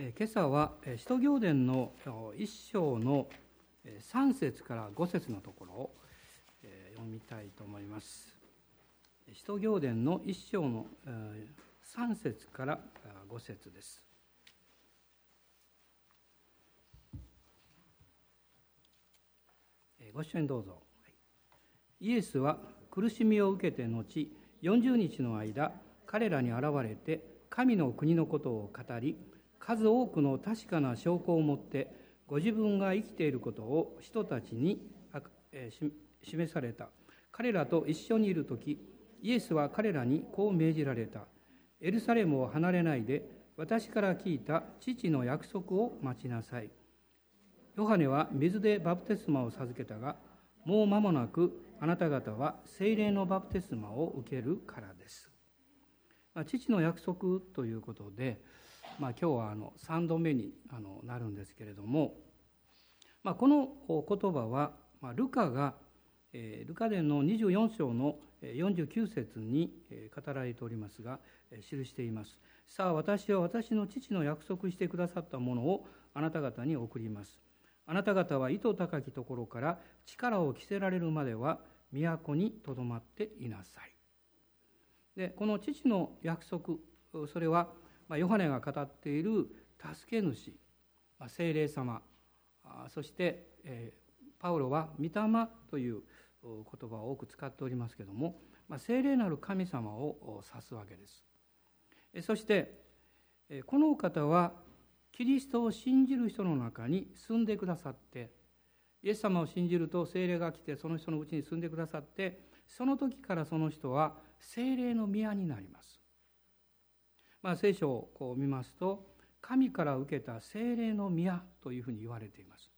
今朝は使徒行伝の一章の3節から5節のところを読みたいと思います。使徒行伝の一章の3節から5節です。ご一緒にどうぞ。イエスは苦しみを受けて後40日の間彼らに現れて神の国のことを語り数多くの確かな証拠を持ってご自分が生きていることを人たちに示された。彼らと一緒にいる時イエスは彼らにこう命じられた。エルサレムを離れないで私から聞いた父の約束を待ちなさい。ヨハネは水でバプテスマを授けたがもう間もなくあなた方は精霊のバプテスマを受けるからです。父の約束ということでまあ、今日はあの3度目にあのなるんですけれども、まあ、この言葉は、まあ、ルカが、えー、ルカ伝の24章の49節に語られておりますが記しています。さあ私は私の父の約束してくださったものをあなた方に送ります。あなた方は糸高きところから力を着せられるまでは都にとどまっていなさい。でこの父の約束それはまあ、ヨハネが語っている助け主、まあ、精霊様そして、えー、パウロは御霊という言葉を多く使っておりますけれども、まあ、聖霊なる神様を指すわけです。そしてこのお方はキリストを信じる人の中に住んでくださってイエス様を信じると精霊が来てその人のうちに住んでくださってその時からその人は精霊の宮になります。まあ、聖書をこう見ますと神から受けた精霊の宮というふうに言われています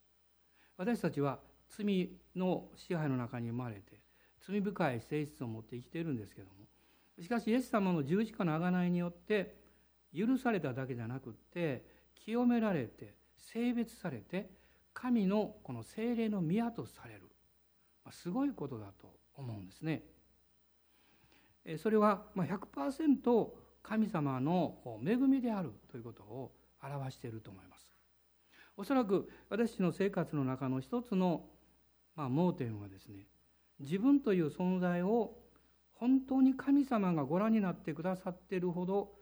私たちは罪の支配の中に生まれて罪深い性質を持って生きているんですけどもしかしイエス様の十字架の贖いによって許されただけじゃなくって清められて性別されて神のこの精霊の宮とされるまあすごいことだと思うんですね。それは100%神様の恵みであるということを表していると思います。おそらく私の生活の中の一つの、まあ、盲点はですね自分という存在を本当に神様がご覧になってくださっているほど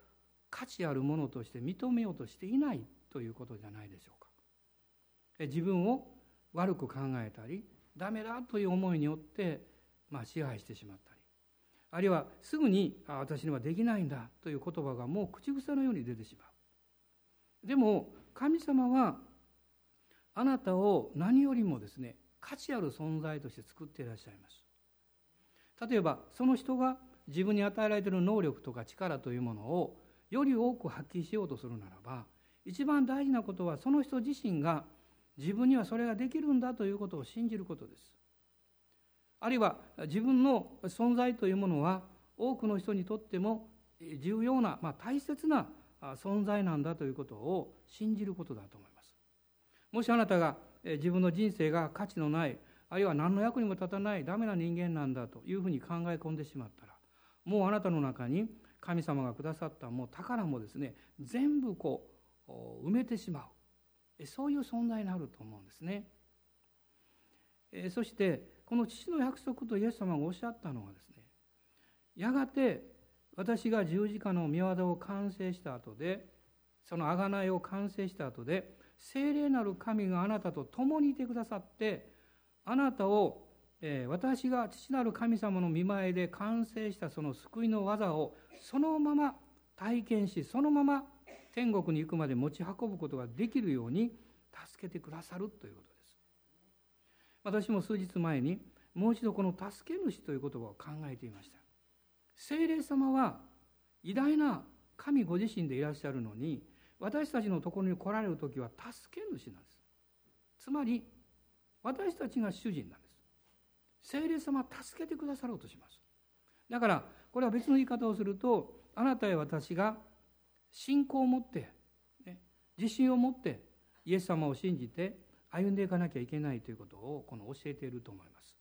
価値あるものとして認めようとしていないということじゃないでしょうか。自分を悪く考えたりダメだという思いによって、まあ、支配してしまったりあるいはすぐに「私にはできないんだ」という言葉がもう口癖のように出てしまう。でも神様はあなたを何よりもですね価値ある存在として作っていらっしゃいます。例えばその人が自分に与えられている能力とか力というものをより多く発揮しようとするならば一番大事なことはその人自身が自分にはそれができるんだということを信じることです。あるいは自分の存在というものは多くの人にとっても重要な、まあ、大切な存在なんだということを信じることだと思います。もしあなたが自分の人生が価値のないあるいは何の役にも立たないダメな人間なんだというふうに考え込んでしまったらもうあなたの中に神様がくださったもう宝もですね全部こう埋めてしまうそういう存在になると思うんですね。そしてこの父の約束とイエス様がおっしゃったのはですねやがて私が十字架の御業を完成した後でその贖いを完成した後で聖霊なる神があなたと共にいてくださってあなたを、え、私が父なる神様の見前で完成したその救いの技をそのまま体験しそのまま天国に行くまで持ち運ぶことができるように助けてくださるということです。私も数日前にもう一度この「助け主」という言葉を考えていました。聖霊様は偉大な神ご自身でいらっしゃるのに私たちのところに来られる時は助け主なんです。つまり私たちが主人なんです。聖霊様は助けてくださろうとします。だからこれは別の言い方をするとあなたや私が信仰を持って、ね、自信を持ってイエス様を信じて歩んでいかなきゃいけないということをこの教えていると思います。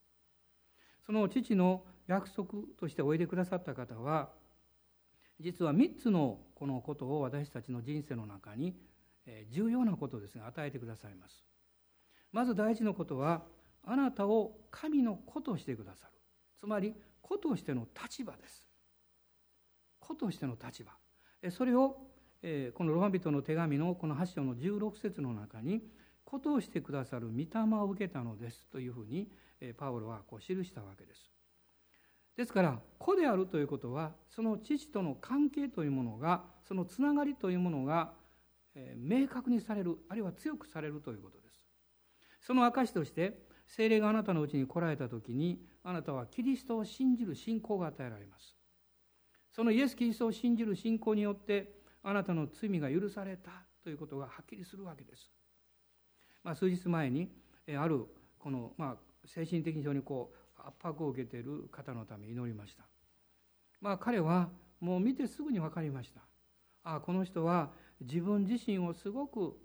その父の約束としておいでくださった方は実は3つのこのことを私たちの人生の中に重要なことですが与えてくださいます。まず大事なことはあなたを神の子としてくださる。つまり子としての立場です。子としての立場。それをこのロマ人の手紙のこの8章の16節の中に子とをしてくださる御霊を受けたのですというふうにパウロはこう記したわけです。ですから子であるということはその父との関係というものがそのつながりというものが明確にされるあるいは強くされるということです。その証として精霊があなたのうちに来られた時にあなたはキリストを信じる信仰が与えられます。そのイエス・キリストを信じる信仰によってあなたの罪が許されたということがはっきりするわけです、まあ、数日前にあるこの、まあ、精神的に非常にこう圧迫を受けている方のため祈りました。まあ彼はもう見てすぐに分かりました。ああこの人は自分自身をすごく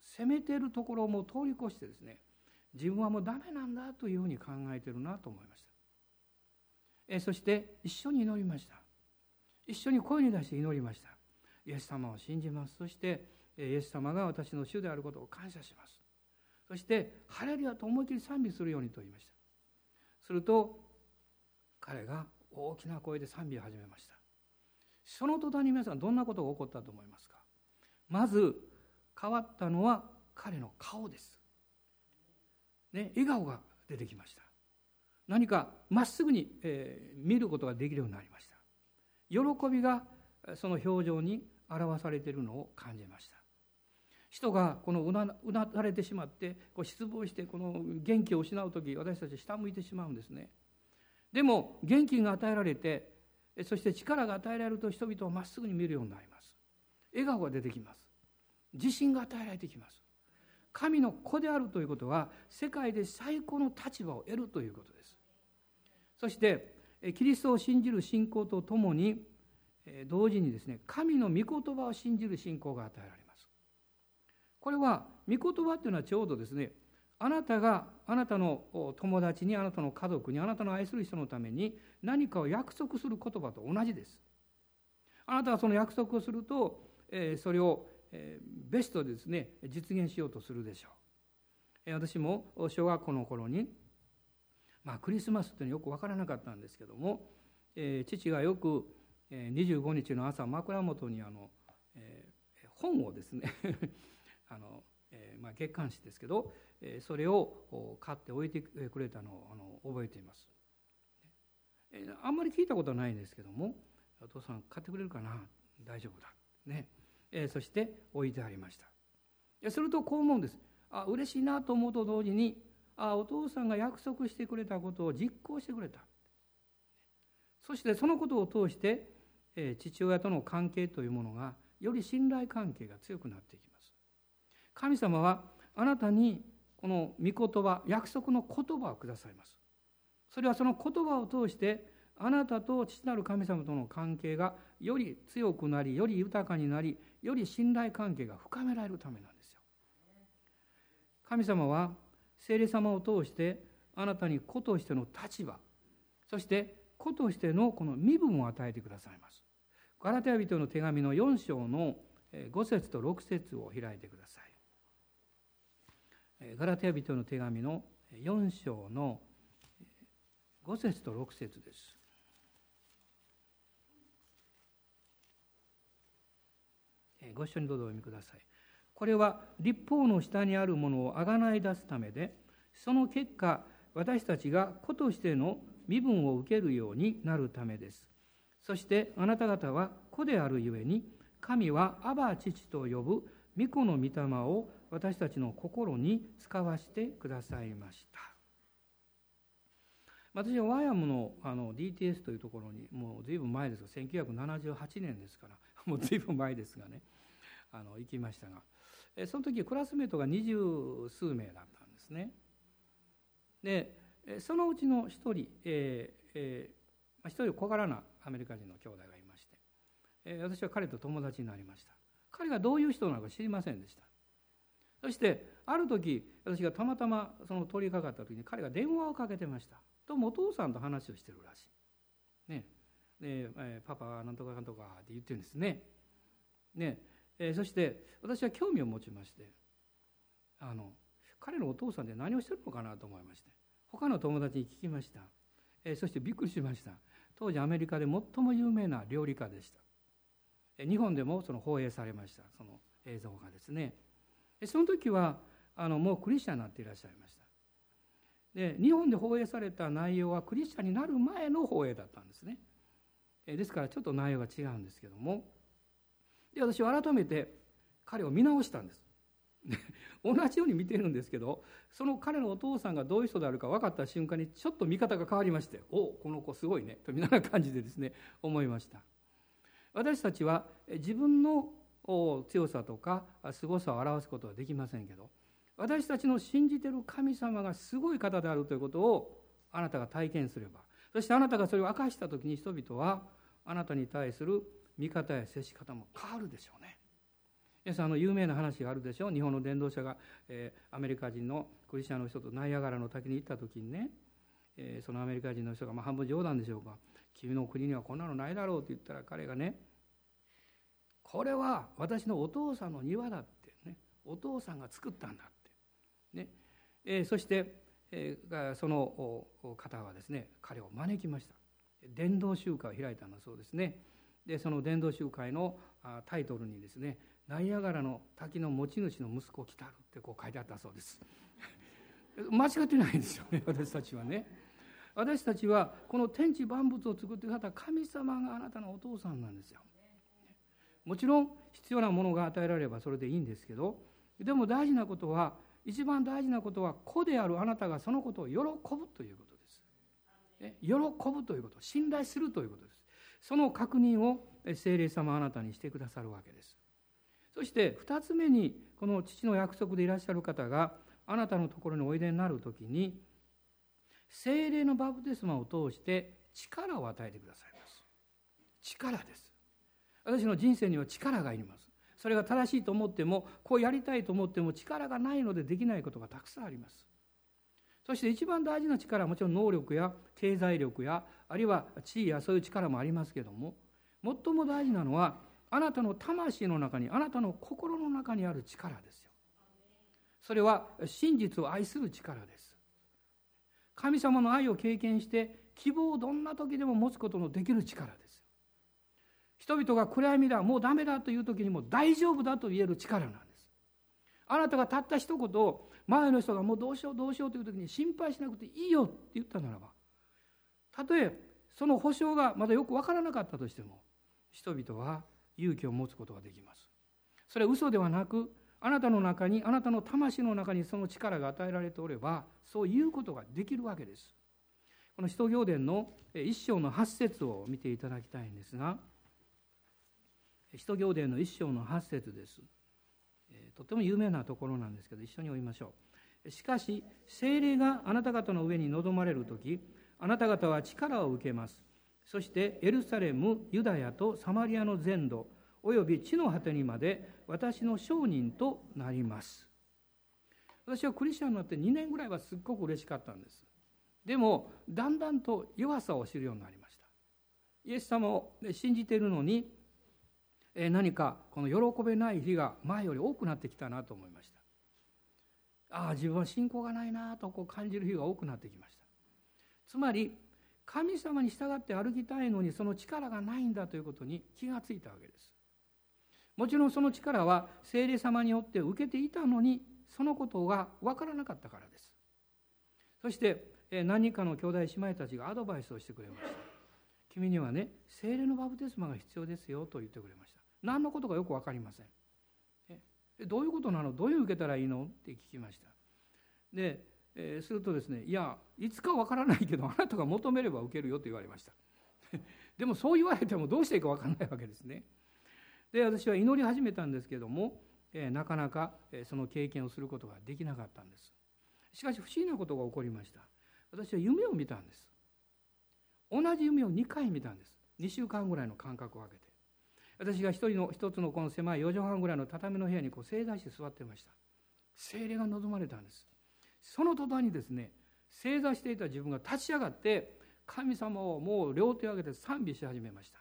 責めているところをもう通り越してですね自分はもうダメなんだというふうに考えてるなと思いました。えそして一緒に祈りました。一緒に声に出して祈りました。イエス様を信じます。そしてイエス様が私の主であることを感謝します。そして「ハレルヤ」と思い切り賛美するようにと言いました。すると彼が大きな声で賛美を始めました。その途端に皆さんどんなことが起こったと思いますか？まず変わったのは彼の顔です、ね、笑顔が出てきました。何かまっすぐに、えー、見ることができるようになりました。喜びがその表情に表されているのを感じました。人がこのうなうなされてしまってこう失望してこの元気を失う時私たち下向いてしまうんですね。でも元気が与えられてそして力が与えられると人々をまっすぐに見るようになります。笑顔が出てきます。自信が与えられてきます。神の子であるということは世界で最高の立場を得るということです。そしてキリストを信じる信仰とともに同時にですね神の御言葉を信じる信仰が与えられます。これは御言葉っていうのはちょうどですねあなたがあなたの友達にあなたの家族にあなたの愛する人のために何かを約束する言葉と同じです。あなたはその約束をするとそれをベストでですね実現しようとするでしょう。私も小学校の頃にまあクリスマスっていうのはよく分からなかったんですけども父がよく25日の朝枕元にあの本をですねあのまあ、月刊誌ですけどそれを買って置いてくれたのをあの覚えています。あんまり聞いたことはないんですけども「お父さん買ってくれるかな？大丈夫だ」ね。そして置いてありました。するとこう思うんです。あ嬉しいなと思うと同時にあお父さんが約束してくれたことを実行してくれた。そしてそのことを通して父親との関係というものがより信頼関係が強くなっていきます。神様はあなたにこの御言葉約束の言葉をくださいます。それはその言葉を通してあなたと父なる神様との関係がより強くなりより豊かになりより信頼関係が深められるためなんですよ。神様は聖霊様を通してあなたに子としての立場そして子としてのこの身分を与えてくださいます。ガラテヤ人の手紙の4章の5節と6節を開いてください。ガラテヤ人の手紙の4章の5節と6節です。ご一緒にどうぞお読みください。これは立法の下にあるものをあがない出すためでその結果私たちが子としての身分を受けるようになるためです。そしてあなた方は子であるゆえに神はアバ父と呼ぶ御子の御霊を私たちの心に使わせてくださいました。私はワヤムのあの DTS というところにもう随分前ですが1978年ですから もう随分前ですがねあの行きましたがその時クラスメートが二十数名だったんですね。でそのうちの一人、えーえー、一人小柄なアメリカ人の兄弟がいまして、えー、私は彼と友達になりました彼がどういう人なのか知りませんでしたそしてある時私がたまたまその通りかかった時に彼が電話をかけてました。とお父さんと話をしてるらしい。ね。で、えー、パパなんとかかんとかって言ってるんですね。ね。えー、そして私は興味を持ちましてあの彼のお父さんで何をしてるのかなと思いまして他の友達に聞きました、えー、そしてびっくりしました。当時アメリカで最も有名な料理家でした、えー、日本でもその放映されましたその映像がですね。その時はあのもうクリスチャンになっていらっしゃいました。で日本で放映された内容はクリスチャンになる前の放映だったんですね。ですからちょっと内容が違うんですけども。で私は改めて彼を見直したんです。同じように見てるんですけどその彼のお父さんがどういう人であるか分かった瞬間にちょっと見方が変わりましておこの子すごいねとみたいな感じでですね思いました。私たちは自分の強さとか凄さを表すことはできませんけど私たちの信じてる神様がすごい方であるということをあなたが体験すればそしてあなたがそれを明かした時に人々はあなたに対する見方や接し方も変わるでしょうね。皆さんあの有名な話があるでしょう。日本の伝道者が、えー、アメリカ人のクリスチャンの人とナイアガラの滝に行った時にね、えー、そのアメリカ人の人が、まあ、半分冗談でしょうか君の国にはこんなのないだろうって言ったら彼がねこれは私のお父さんの庭だってねお父さんが作ったんだって。ね、えー、そして、えー、その方はですね彼を招きました。伝道集会を開いたんだそうですね。でその伝道集会のタイトルにですね「ナイアガラの滝の持ち主の息子来たる」ってこう書いてあったそうです。間違ってないんですよね私たちはね。私たちはこの天地万物を作ってくださった神様があなたのお父さんなんですよ。もちろん必要なものが与えられればそれでいいんですけどでも大事なことは一番大事なことは子であるあなたがそのことを喜ぶということです。喜ぶということ信頼するということです。その確認を聖霊様あなたにしてくださるわけです。そして2つ目にこの父の約束でいらっしゃる方があなたのところにおいでになる時に聖霊のバプテスマを通して力を与えてくださいます。力です。私の人生には力がいります。それが正しいと思ってもこうやりたいと思っても力がないのでできないことがたくさんあります。そして一番大事な力はもちろん能力や経済力やあるいは地位やそういう力もありますけども最も大事なのはあなたの魂の中にあなたの心の中にある力ですよ。それは真実を愛する力です。神様の愛を経験して希望をどんな時でも持つことのできる力です。人々が暗闇だもうダメだという時にも大丈夫だと言える力なんです。あなたがたった一言前の人がもうどうしようどうしようという時に心配しなくていいよって言ったならばたとえその保証がまだよく分からなかったとしても人々は勇気を持つことができます。それは嘘ではなくあなたの中にあなたの魂の中にその力が与えられておればそういうことができるわけです。この使徒行伝の一章の八節を見ていただきたいんですが使徒行伝の一章の八節ですとても有名なところなんですけど一緒に読みましょうしかし精霊があなた方の上に臨まれる時あなた方は力を受けます。そしてエルサレム、ユダヤとサマリアの全土、および地の果てにまで私の商人となります。私はクリスチャンになって2年ぐらいはすっごく嬉しかったんです。でも、だんだんと弱さを知るようになりました。イエス様を信じているのに、何かこの喜べない日が前より多くなってきたなと思いました。ああ、自分は信仰がないなとこう感じる日が多くなってきました。つまり神様に従って歩きたいのにその力がないんだということに気がついたわけですもちろんその力は聖霊様によって受けていたのにそのことが分からなかったからですそして何人かの兄弟姉妹たちがアドバイスをしてくれました君にはね聖霊のバプテスマが必要ですよと言ってくれました何のことかよく分かりません。どういうことなの？どういう受けたらいいの？って聞きました。でえー、するとですねいやいつかわからないけどあなたが求めれば受けるよと言われました。でもそう言われてもどうしていいかわからないわけですね。で私は祈り始めたんですけども、えー、なかなか、え、その経験をすることができなかったんです。しかし不思議なことが起こりました。私は夢を見たんです。同じ夢を2回見たんです。2週間ぐらいの間隔を空けて。私が一人の一つのこの狭い4畳半ぐらいの畳の部屋にこう正座して座ってました。精霊が望まれたんです。その途端にですね正座していた自分が立ち上がって神様をもう両手を挙げて賛美し始めました。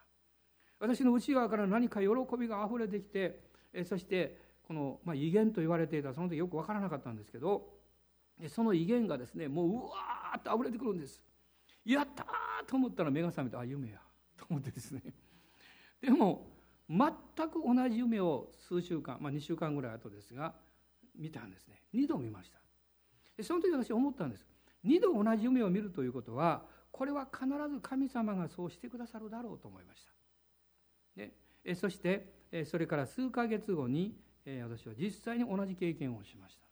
私の内側から何か喜びがあふれてきてそしてこの、まあ、威厳と言われていたその時よく分からなかったんですけどその威厳がですねもううわーっと溢れてくるんです。やったーと思ったら目が覚めてあ夢やと思ってですね。でも全く同じ夢を数週間、まあ、2週間ぐらい後ですが見たんですね。2度見ました。その時私思ったんです。2度同じ夢を見るということはこれは必ず神様がそうしてくださるだろうと思いました。でそしてそれから数ヶ月後に私は実際に同じ経験をしました。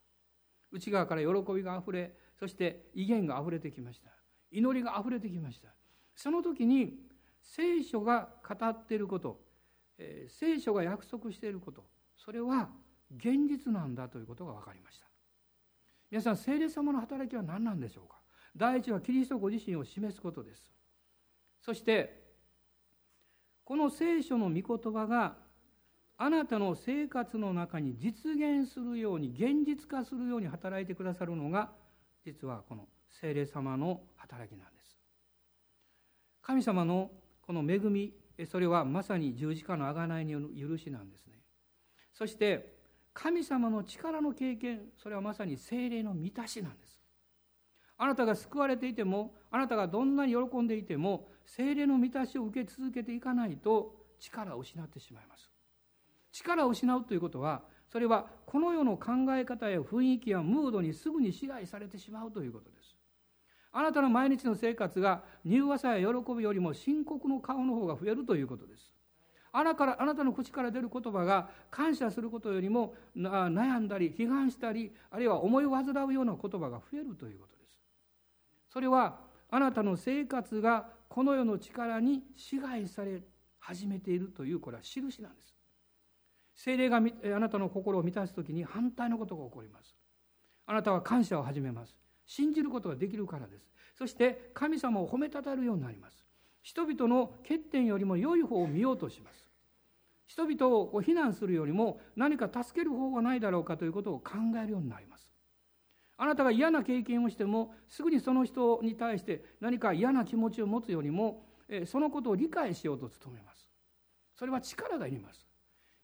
内側から喜びがあふれそして威厳があふれてきました。祈りがあふれてきました。その時に聖書が語っていることえ聖書が約束していることそれは現実なんだということが分かりました。皆さん聖霊様の働きは何なんでしょうか？第一はキリストご自身を示すことです。そしてこの聖書の御言葉があなたの生活の中に実現するように現実化するように働いてくださるのが実はこの聖霊様の働きなんです。神様のこの恵みそれはまさに十字架の贖いによる許しなんですね。そして神様の力の経験それはまさに精霊の満たしなんです。あなたが救われていてもあなたがどんなに喜んでいても精霊の満たしを受け続けていかないと力を失ってしまいます。力を失うということはそれはこの世の考え方や雰囲気やムードにすぐに支配されてしまうということです。あなたの毎日の生活が柔和さや喜びよりも深刻の顔の方が増えるということです。あなからあなたの口から出る言葉が感謝することよりも悩んだり批判したりあるいは思い煩うような言葉が増えるということです。それはあなたの生活がこの世の力に支配され始めているというこれは印なんです。精霊があなたの心を満たす時に反対のことが起こります。あなたは感謝を始めます。信じることができるからです。そして神様を褒めたたるようになります。人々の欠点よりも良い方を見ようとします。人々を非難するよりも何か助ける方がないだろうかということを考えるようになります。あなたが嫌な経験をしてもすぐにその人に対して何か嫌な気持ちを持つよりもそのことを理解しようと努めます。それは力がいります。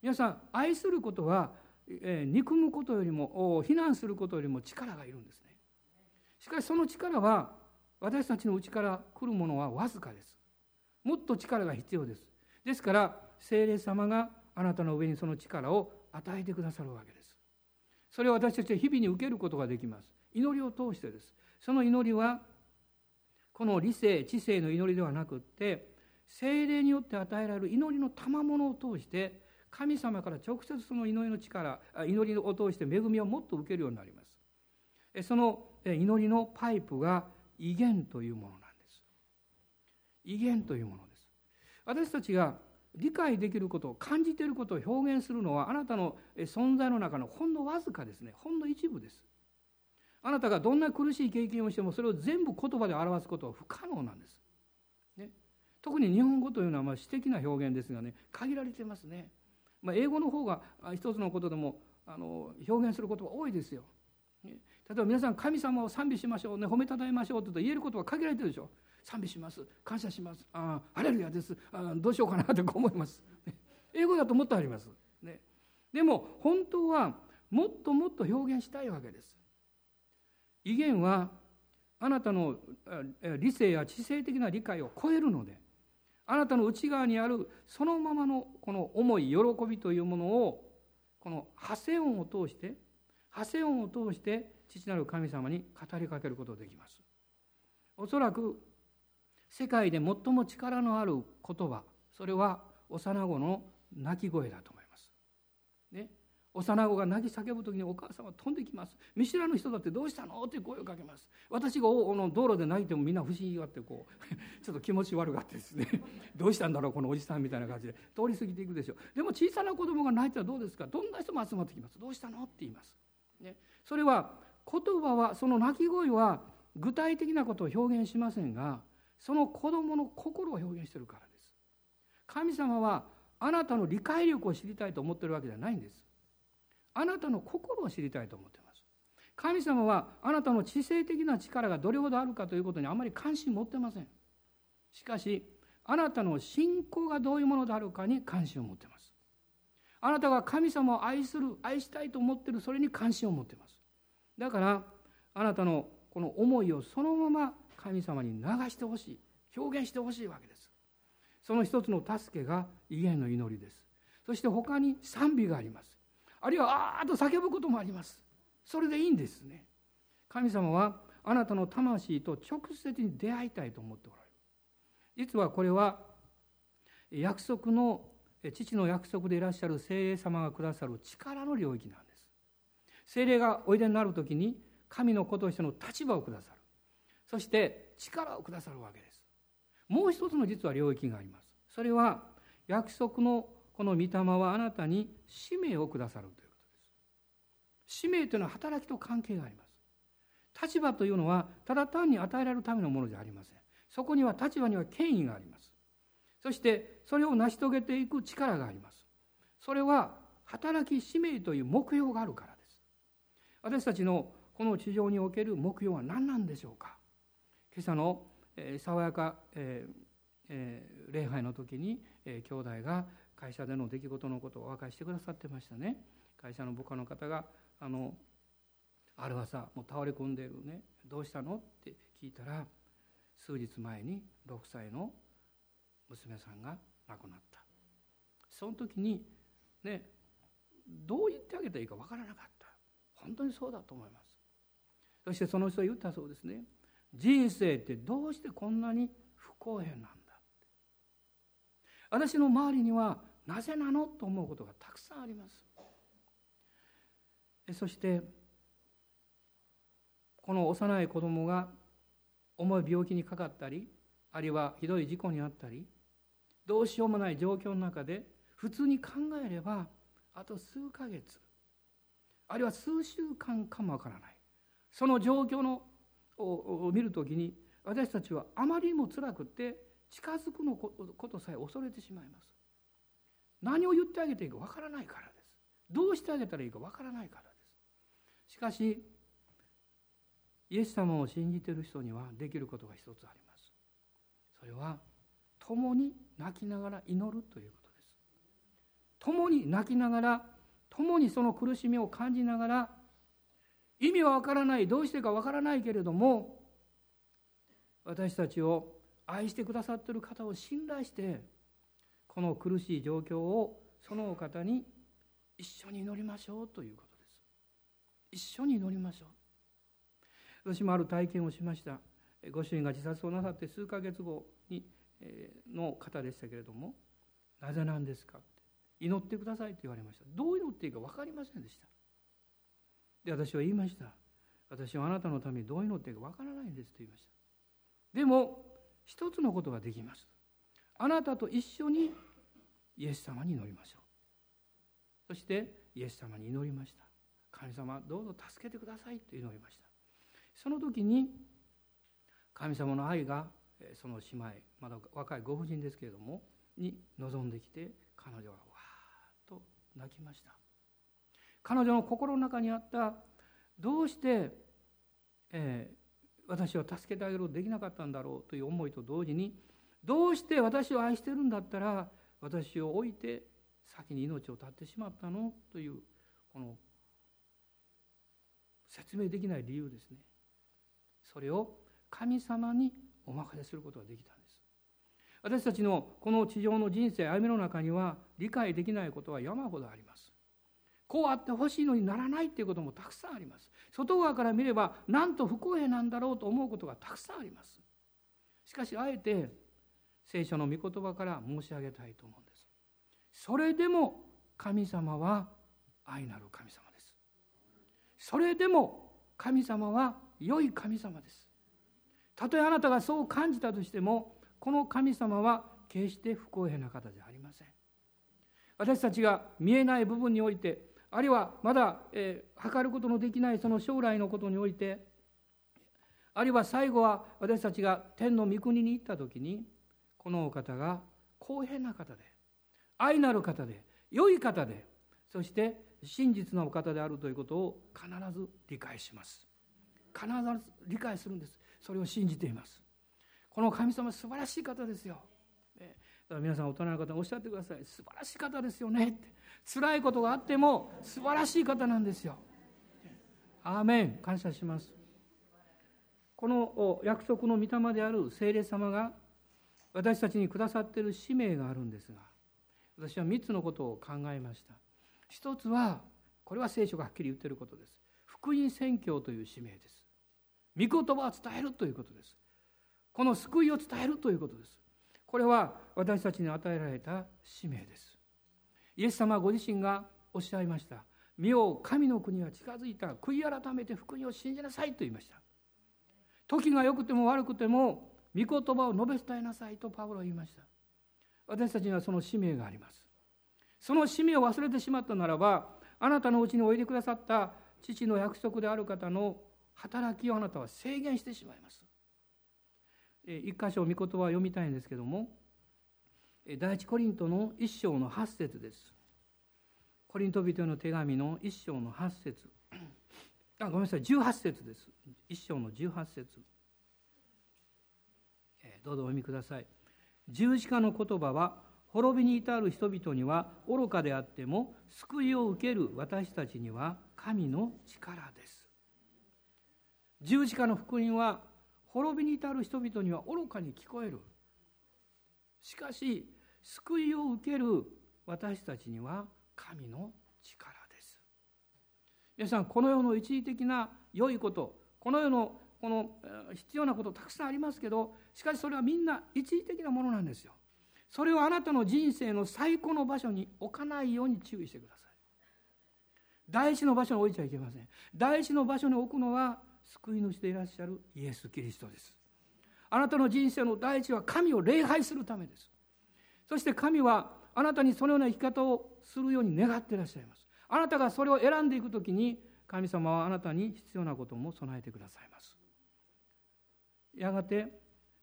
皆さん愛することは、憎むことよりも非難することよりも力がいるんですね。しかしその力は私たちのうちから来るものはわずかです。もっと力が必要です。ですから聖霊様があなたの上にその力を与えてくださるわけです。それを私たちは日々に受けることができます。祈りを通してです。その祈りはこの理性知性の祈りではなくって精霊によって与えられる祈りの賜物を通して神様から直接その祈りの力祈りを通して恵みをもっと受けるようになります。その祈りのパイプが威厳というものなんです。威厳というものです。私たちが理解できることを感じていることを表現するのはあなたの存在の中のほんのわずかですね。ほんの一部です。あなたがどんな苦しい経験をしてもそれを全部言葉で表すことは不可能なんです、ね、特に日本語というのはまあ詩的な表現ですがね限られてますね。まあ、英語の方が一つのことでもあの表現することが多いですよ。例えば皆さん神様を賛美しましょうね褒めたたえましょうと言えることは限られてるでしょ。賛美します。感謝します。ああハレルヤです。あどうしようかなと思います、英語だともっとあります、ね、でも本当はもっともっと表現したいわけです。威厳はあなたの理性や知性的な理解を超えるのであなたの内側にあるそのままのこの思い喜びというものをこの発声音を通して発声音を通して父なる神様に語りかけることができます。おそらく世界で最も力のある言葉それは幼子の泣き声だと思います、ね、幼子が泣き叫ぶ時にお母さんは飛んできます。見知らぬ人だってどうしたの？って声をかけます。私がの道路で泣いてもみんな不思議があってこう ちょっと気持ち悪がってですね どうしたんだろうこのおじさんみたいな感じで通り過ぎていくでしょう。でも小さな子供が泣いたらどうですか？どんな人も集まってきます。どうしたの？って言います、ね、それは言葉はその泣き声は具体的なことを表現しませんがその子供の心を表現しているからです。神様はあなたの理解力を知りたいと思ってるわけじゃないんです。あなたの心を知りたいと思っています。神様はあなたの知性的な力がどれほどあるかということにあまり関心持ってません。しかしあなたの信仰がどういうものであるかに関心を持っています。あなたが神様を愛する愛したいと思っているそれに関心を持っています。だからあなたのこの思いをそのまま神様に流してほしい表現してほしいわけです。その一つの助けが威厳の祈りです。そして他に賛美があります。あるいはあーっと叫ぶこともあります。それでいいんですね。神様はあなたの魂と直接に出会いたいと思っておられる。実はこれは約束の父の約束でいらっしゃる精霊様がくださる力の領域なんです。精霊がおいでになる時に神の子としての立場をくださる。そして力をくださるわけです。もう一つの実は領域があります。それは約束のこの御霊はあなたに使命をくださるということです。使命というのは働きと関係があります。立場というのはただ単に与えられるためのものじゃありません。そこには立場には権威があります。そしてそれを成し遂げていく力があります。それは働き使命という目標があるから。私たちのこの地上における目標は何なんでしょうか？今朝の、えー、爽やか、えーえー、礼拝の時に、えー、兄弟が会社での出来事のことをお分かりしてくださってましたね。会社の部下の方があのある朝もう倒れ込んでいるねどうしたの？って聞いたら数日前に6歳の娘さんが亡くなった。その時にねどう言ってあげたらいいか分からなかった。本当にそうだと思います。そしてその人は言ったそうですね。人生ってどうしてこんなに不公平なんだ私の周りにはなぜなのと思うことがたくさんあります。そしてこの幼い子供が重い病気にかかったりあるいはひどい事故に遭ったりどうしようもない状況の中で普通に考えればあと数ヶ月。あるいは数週間かもわからない。その状況のを見るときに私たちはあまりにも辛くて近づくのことさえ恐れてしまいます。何を言ってあげていいかわからないからです。どうしてあげたらいいかわからないからです。しかしイエス様を信じている人にはできることが一つあります。それは共に泣きながら祈るということです。共に泣きながら共にその苦しみを感じながら意味はわからないどうしてかわからないけれども私たちを愛してくださっている方を信頼してこの苦しい状況をそのお方に一緒に祈りましょうということです。一緒に祈りましょう。私もある体験をしました。ご主人が自殺をなさって数ヶ月後にの方でしたけれども「なぜなんですか?」「祈ってください」と言われました。どう祈っていいか分かりませんでした。で私は言いました。私はあなたのためにどう祈っていいか分からないんですと言いました。でも一つのことができます。あなたと一緒にイエス様に祈りましょう。そしてイエス様に祈りました。神様どうぞ助けてくださいと祈りました。その時に神様の愛がその姉妹まだ若いご婦人ですけれどもに臨んできて彼女は泣きました。彼女の心の中にあったどうして、えー、私を助けてあげることできなかったんだろうという思いと同時にどうして私を愛してるんだったら私を置いて先に命を絶ってしまったのというこの説明できない理由ですね。それを神様にお任せすることができたんです。私たちのこの地上の人生歩みの中には理解できないことは山ほどあります。こうあってほしいのにならないっていうこともたくさんあります。外側から見ればなんと不公平なんだろうと思うことがたくさんあります。しかしあえて聖書の御言葉から申し上げたいと思うんです。それでも神様は愛なる神様です。それでも神様は良い神様です。たとえあなたがそう感じたとしてもこの神様は決して不公平な方じゃありません。私たちが見えない部分においてあるいはまだ、えー、測ることのできないその将来のことにおいてあるいは最後は私たちが天の御国に行った時にこのお方が公平な方で愛なる方で良い方でそして真実のお方であるということを必ず理解します。必ず理解するんです。それを信じています。この神様素晴らしい方ですよ。ね。だから皆さん大人の方おっしゃってください。素晴らしい方ですよね。って。辛いことがあっても素晴らしい方なんですよ。アーメン。感謝します。この約束の御霊である聖霊様が私たちにくださっている使命があるんですが私は3つのことを考えました。一つはこれは聖書がはっきり言っていることです。福音宣教という使命です。御言葉を伝えるということです。この救いを伝えるということです。これは私たちに与えられた使命です。イエス様ご自身がおっしゃいました「身を神の国は近づいた。悔い改めて福音を信じなさい」と言いました。時が良くても悪くても御言葉を述べ伝えなさいとパウロは言いました。私たちにはその使命があります。その使命を忘れてしまったならばあなたのうちにおいでくださった父の約束である方の働きをあなたは制限してしまいます。一箇所御言葉を読みたいんですけども第一コリントの一章の八節です。コリント人の手紙の一章の八節。あごめんなさい。18節です。一章の18節。どうぞお読みください。十字架の言葉は滅びに至る人々には愚かであっても救いを受ける私たちには神の力です。十字架の福音は滅びに至る人々には愚かに聞こえる。しかし救いを受ける私たちには神の力です。皆さんこの世の一時的な良いことこの世のこの必要なことたくさんありますけどしかしそれはみんな一時的なものなんですよ。それをあなたの人生の最高の場所に置かないように注意してください。第一の場所に置いちゃいけません。第一の場所に置くのは救い主でいらっしゃるイエス・キリストです。あなたの人生の第一は神を礼拝するためです。そして神はあなたにそのような生き方をするように願っていらっしゃいます。あなたがそれを選んでいくときに神様はあなたに必要なことも備えてくださいます。やがて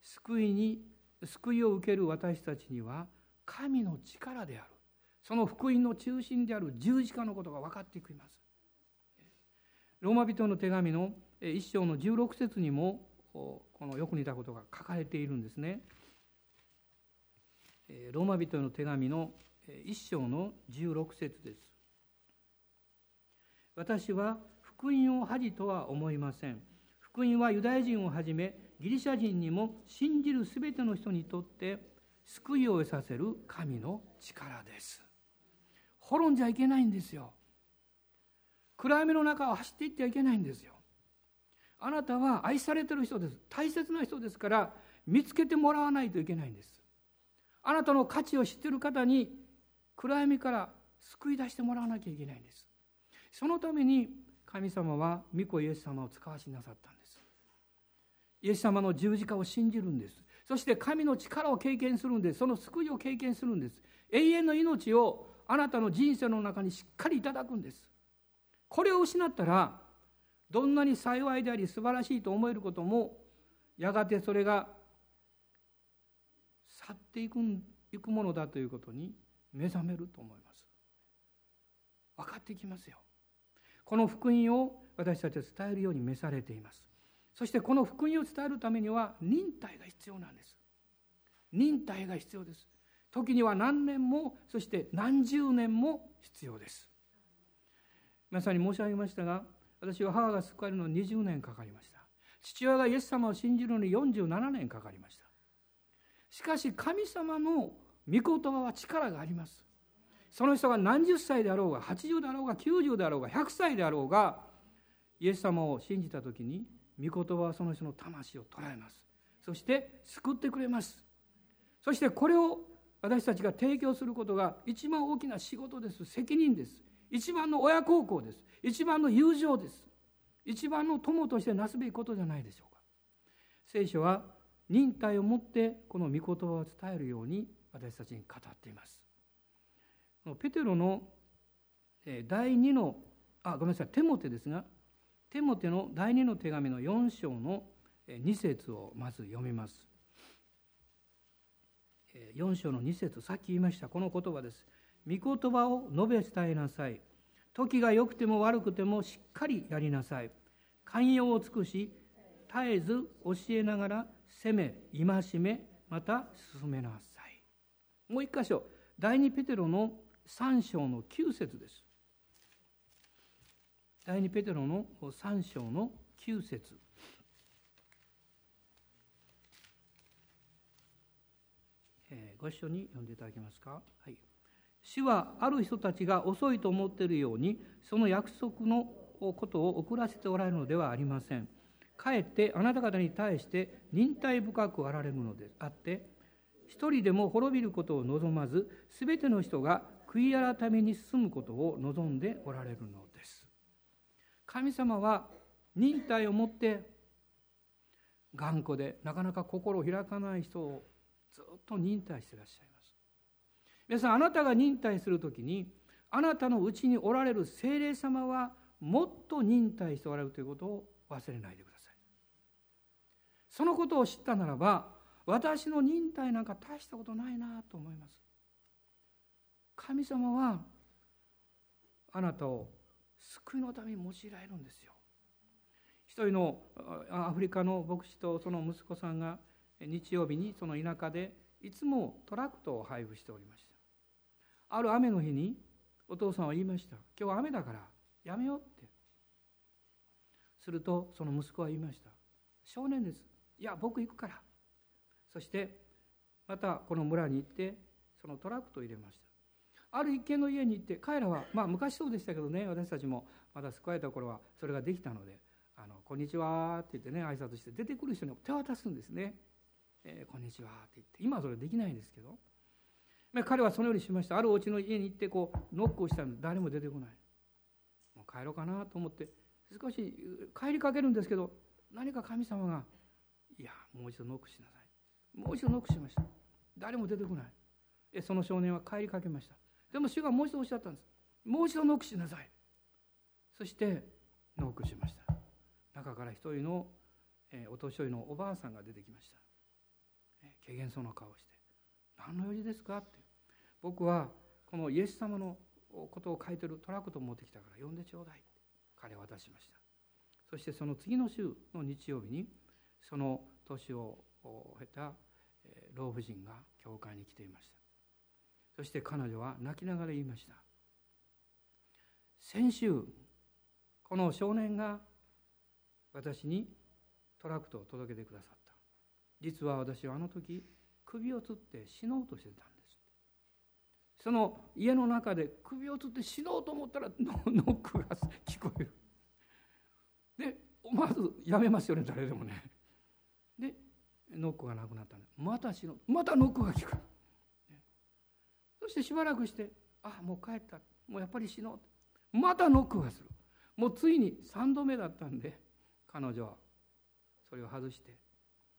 救いに救いを受ける私たちには神の力である。その福音の中心である十字架のことが分かってきます。ローマ人の手紙の一章の16節にもこのよく似たことが書かれているんですね。ローマ人の手紙の一章の16節です。私は福音を恥とは思いません。福音はユダヤ人をはじめギリシャ人にも信じるすべての人にとって救いを得させる神の力です。滅んじゃいけないんですよ。暗闇の中を走っていってはいけないんですよ。あなたは愛されてる人です。大切な人ですから見つけてもらわないといけないんです。あなたの価値を知っている方に暗闇から救い出してもらわなきゃいけないんです。そのために神様は御子イエス様を使わしなさったんです。イエス様の十字架を信じるんです。そして神の力を経験するんです。その救いを経験するんです。永遠の命をあなたの人生の中にしっかりいただくんです。これを失ったらどんなに幸いであり素晴らしいと思えることもやがてそれが去っていくいくものだということに目覚めると思います。分かってきますよ。この福音を私たちは伝えるように召されています。そしてこの福音を伝えるためには忍耐が必要なんです。忍耐が必要です。時には何年もそして何十年も必要です。皆さんに申し上げましたが私は母が救われるのに20年かかりました。父親がイエス様を信じるのに47年かかりました。しかし神様の御言葉は力があります。その人が何十歳であろうが80であろうが90であろうが100歳であろうがイエス様を信じた時に御言葉はその人の魂を捉えます。そして救ってくれます。そしてこれを私たちが提供することが一番大きな仕事です。責任です。一番の親孝行です。一番の友情です。一番の友としてなすべきことじゃないでしょうか。聖書は忍耐をもってこの御言葉を伝えるように私たちに語っています。ペテロの第2のあごめんなさい。テモテですがテモテの第2の手紙の4章の2節をまず読みます。4章の2節さっき言いましたこの言葉です。御言葉を述べ伝えなさい。時が良くても悪くてもしっかりやりなさい。寛容を尽くし絶えず教えながら責め戒めまた進めなさい。もう一箇所第2ペテロの3章の9節です第2ペテロの3章の9節、ご一緒に読んでいただけますか？はい。主はある人たちが遅いと思っているように、その約束のことを遅らせておられるのではありません。かえってあなた方に対して忍耐深くあられるのであって、一人でも滅びることを望まず、すべての人が悔い改めに進むことを望んでおられるのです。神様は忍耐を持って頑固でなかなか心を開かない人をずっと忍耐してらっしゃい皆さんあなたが忍耐する時にあなたのうちにおられる精霊様はもっと忍耐しておられるということを忘れないでください。そのことを知ったならば私の忍耐なんか大したことないなと思います。神様はあなたを救いのために用いられるんですよ。一人のアフリカの牧師とその息子さんが日曜日にその田舎でいつもトラクトを配布しておりました。ある雨の日にお父さんは言いました。今日は雨だからやめようって。するとその息子は言いました。少年です。いや僕行くから。そしてまたこの村に行ってそのトラックトを入れました。ある一軒の家に行って彼らはまあ昔そうでしたけどね私たちもまだ救われた頃はそれができたので「あのこんにちは」って言ってね挨拶して出てくる人に手渡すんですね。えー、こんにちは」って言って今はそれできないんですけど。彼はそのようにしました。あるお家の家に行ってこうノックをしたら誰も出てこない。もう帰ろうかなと思って。少し帰りかけるんですけど何か神様が「いやもう一度ノックしなさい」もう一度ノックしました。誰も出てこない。その少年は帰りかけました。でも主がもう一度おっしゃったんです。もう一度ノックしなさい。そしてノックしました。中から一人の、お年寄りのおばあさんが出てきました。軽減そうな顔をして「何の用事ですか?」って。僕はこのイエス様のことを書いてるトラクトを持ってきたから読んでちょうだいって。彼は渡しました。そしてその次の週の日曜日にその年を経た老婦人が教会に来ていました。そして彼女は泣きながら言いました。先週この少年が私にトラクトを届けてくださった。実は私はあの時首をつって死のうとしてたんですその家の中で首をつって死のうと思ったら ノックが聞こえる。でまずやめますよね誰でもね。でノックがなくなったんでまた死のうまたノックが聞こえるそしてしばらくしてあもう帰った。もうやっぱり死のう。またノックがする。もうついに3度目だったんで彼女は。それを外して。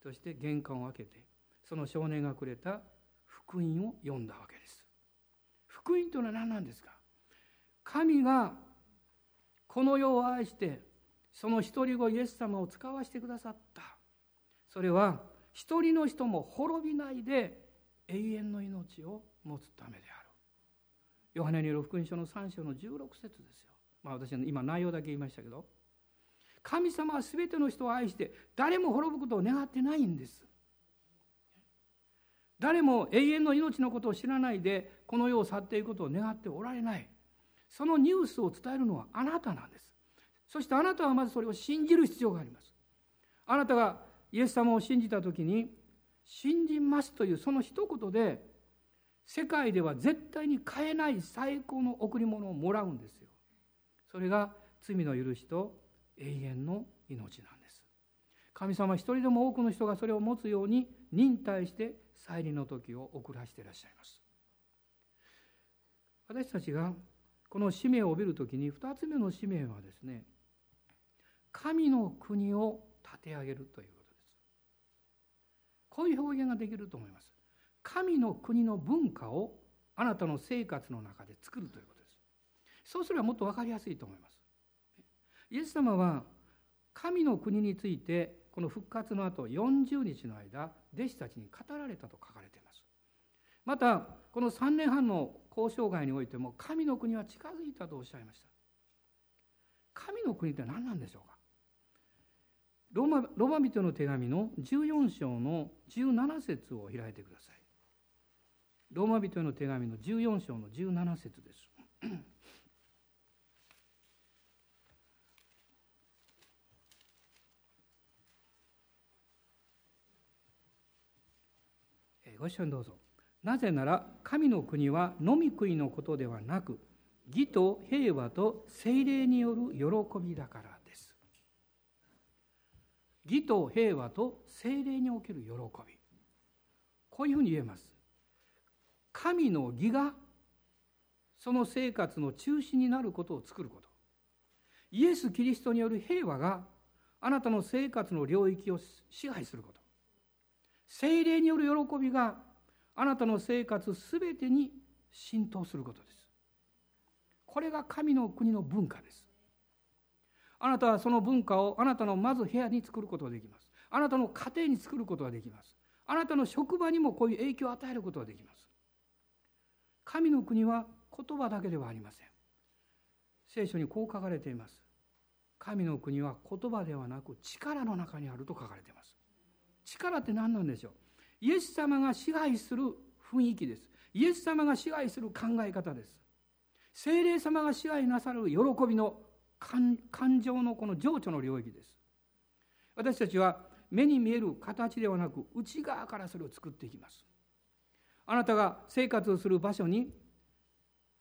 そして玄関を開けて。その少年がくれた福音を読んだわけです。福音というのは何なんですか？神がこの世を愛してその一人子イエス様を使わせてくださった。それは一人の人も滅びないで永遠の命を持つためである。ヨハネによる福音書の3章の16節ですよ。まあ私は今内容だけ言いましたけど。神様は全ての人を愛して誰も滅ぶことを願ってないんです。誰も永遠の命のことを知らないでこの世を去っていくことを願っておられない。そのニュースを伝えるのはあなたなんです。そしてあなたはまずそれを信じる必要があります。あなたがイエス様を信じた時に信じますというその一言で世界では絶対に買えない最高の贈り物をもらうんですよ。それが罪の許しと永遠の命なんです。神様一人でも多くの人がそれを持つように忍耐して再臨の時を遅らせていらっしゃいます。私たちがこの使命を帯びる時に2つ目の使命はですね神の国を立て上げるということです。こういう表現ができると思います。神の国の文化をあなたの生活の中で作るということです。そうすればもっと分かりやすいと思います。イエス様は神の国についてこの復活の後40日の間弟子たちに語られたと書かれています。またこの3年半の交渉外においても神の国は近づいたとおっしゃいました。神の国って何なんでしょうか？ローマロマ人の手紙の14章の17節を開いてください。ローマ人への手紙の14章の17節です。ご一緒にどうぞ。なぜなら神の国は飲み食いのことではなく義と平和と精霊による喜びだからです。義と平和と精霊における喜び。こういうふうに言えます。神の義がその生活の中心になることを作ること。イエス・キリストによる平和があなたの生活の領域を支配すること。精霊による喜びがあなたの生活すべてに浸透することです。これが神の国の文化です。あなたはその文化をあなたのまず部屋に作ることができます。あなたの家庭に作ることができます。あなたの職場にもこういう影響を与えることができます。神の国は言葉だけではありません。聖書にこう書かれています。神の国は言葉ではなく力の中にあると書かれています。力って何なんでしょう？イエス様が支配する雰囲気です。イエス様が支配する考え方です。精霊様が支配なさる喜びの感情のこの情緒の領域です。私たちは目に見える形ではなく内側からそれを作っていきます。あなたが生活をする場所に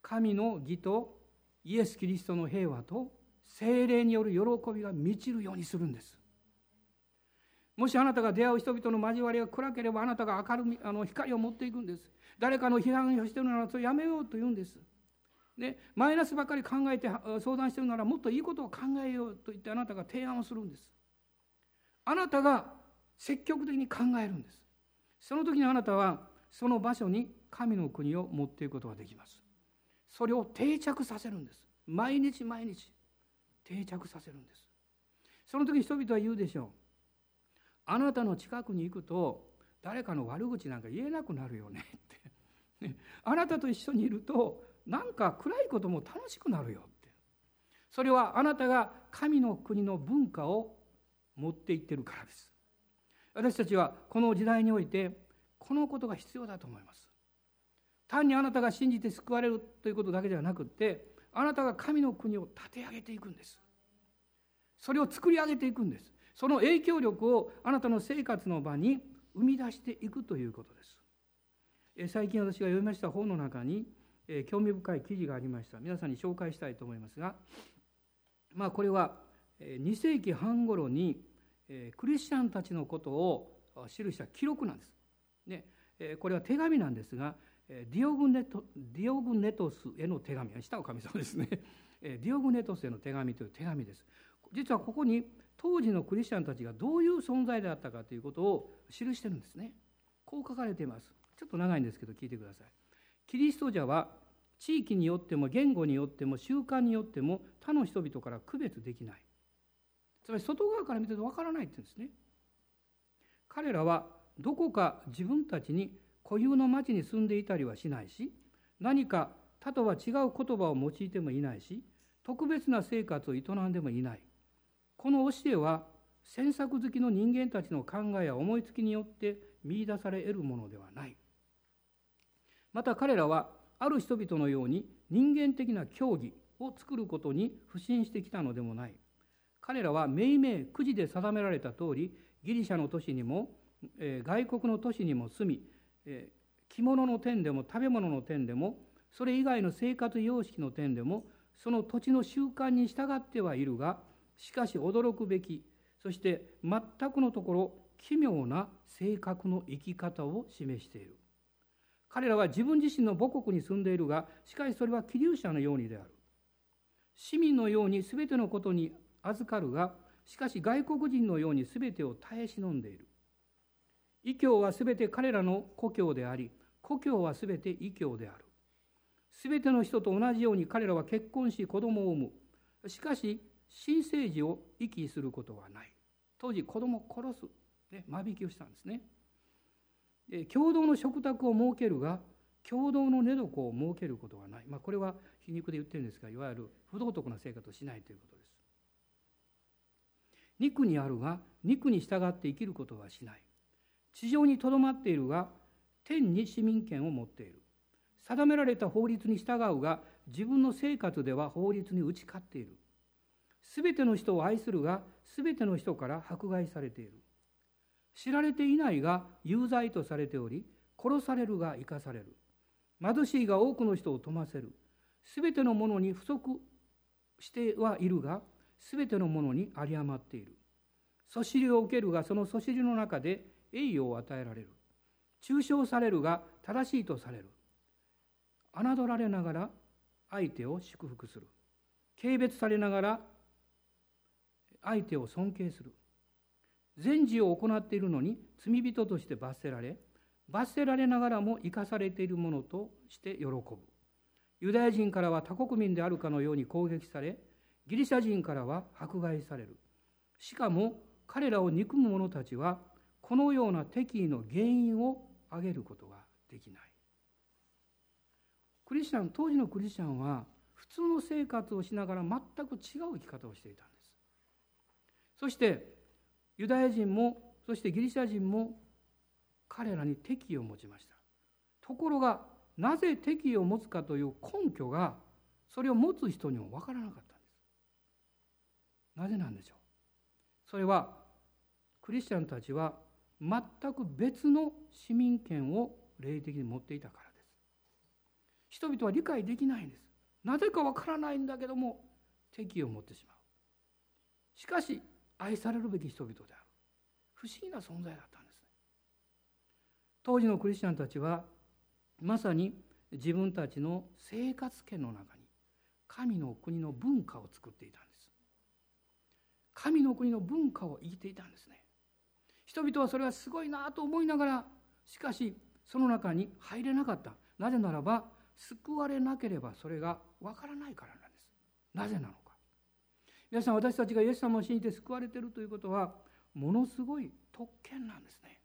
神の義とイエス・キリストの平和と精霊による喜びが満ちるようにするんです。もしあなたが出会う人々の交わりが暗ければあなたが明るみあの光を持っていくんです。誰かの批判をしているならそれやめようと言うんです。でマイナスばかり考えて相談しているならもっといいことを考えようと言ってあなたが提案をするんです。あなたが積極的に考えるんです。その時にあなたはその場所に神の国を持っていくことができます。それを定着させるんです。毎日毎日定着させるんです。その時人々は言うでしょう。あなたの近くに行くと誰かの悪口なんか言えなくなるよねって、あなたと一緒にいるとなんか暗いことも楽しくなるよって。それはあなたが神の国の文化を持っていってるからです。私たちはこの時代においてこのことが必要だと思います。単にあなたが信じて救われるということだけではなくってあなたが神の国を立て上げていくんです。それを作り上げていくんです。その影響力をあなたの生活の場に生み出していくということです。最近私が読みました本の中に興味深い記事がありました。皆さんに紹介したいと思いますが、まあ、これは2世紀半頃にクリスチャンたちのことを記した記録なんです。ね、これは手紙なんですが、ディオグネトディオグネトスへの手紙、下は神様ですね。ディオグネトスへの手紙という手紙です。実はここに当時のクリスチャンたちがどういう存在であったかということを記してるんですね。こう書かれています。ちょっと長いんですけど聞いてください。キリスト者は地域によっても言語によっても習慣によっても他の人々から区別できない。つまり外側から見てるとわからないって言うんですね。彼らはどこか自分たちに固有の町に住んでいたりはしないし何か他とは違う言葉を用いてもいないし特別な生活を営んでもいないこの教えは詮索好きの人間たちの考えや思いつきによって見いだされ得るものではない。また彼らはある人々のように人間的な教義を作ることに不信してきたのでもない。彼らは命名くじで定められた通りギリシャの都市にも、えー、外国の都市にも住み、えー、着物の点でも食べ物の点でもそれ以外の生活様式の点でもその土地の習慣に従ってはいるがしかし驚くべきそして全くのところ奇妙な性格の生き方を示している。彼らは自分自身の母国に住んでいるがしかしそれは気流者のようにである。市民のように全てのことに預かるがしかし外国人のように全てを耐え忍んでいる。異教は全て彼らの故郷であり故郷は全て異教である。全ての人と同じように彼らは結婚し子供を産む。しかし新生児を遺棄することはない。当時子供を殺す、ね、間引きをしたんですね。共同の食卓を設けるが共同の寝床を設けることはない、まあ、これは皮肉で言ってるんですがいわゆる不道徳な生活をしないということです。肉にあるが肉に従って生きることはしない。地上にとどまっているが天に市民権を持っている。定められた法律に従うが自分の生活では法律に打ち勝っている。すべての人を愛するがすべての人から迫害されている。知られていないが有罪とされており殺されるが生かされる。貧しいが多くの人を富ませる。すべてのものに不足してはいるがすべてのものに有り余っている。そしりを受けるがそのそしりの中で栄誉を与えられる。抽象されるが正しいとされる。侮られながら相手を祝福する。軽蔑されながら相手を尊敬する。善事を行っているのに罪人として罰せられ罰せられながらも生かされているものとして喜ぶ。ユダヤ人からは他国民であるかのように攻撃されギリシャ人からは迫害される。しかも彼らを憎む者たちはこのような敵意の原因を挙げることができない。クリスチャン当時のクリスチャンは普通の生活をしながら全く違う生き方をしていた。そしてユダヤ人もそしてギリシャ人も彼らに敵意を持ちました。ところがなぜ敵意を持つかという根拠がそれを持つ人にも分からなかったんです。なぜなんでしょう。それはクリスチャンたちは全く別の市民権を霊的に持っていたからです。人々は理解できないんです。なぜか分からないんだけども敵意を持ってしまう。しかし愛されるべき人々である。不思議な存在だったんですね。当時のクリスチャンたちはまさに自分たちの生活圏の中に神の国の文化を作っていたんです。神の国の文化を生きていたんですね。人々はそれはすごいなと思いながらしかしその中に入れなかった。なぜならば救われなければそれがわからないからなんです。なぜなのか。皆さん私たちがイエス様を信じて救われているということはものすごい特権なんですね。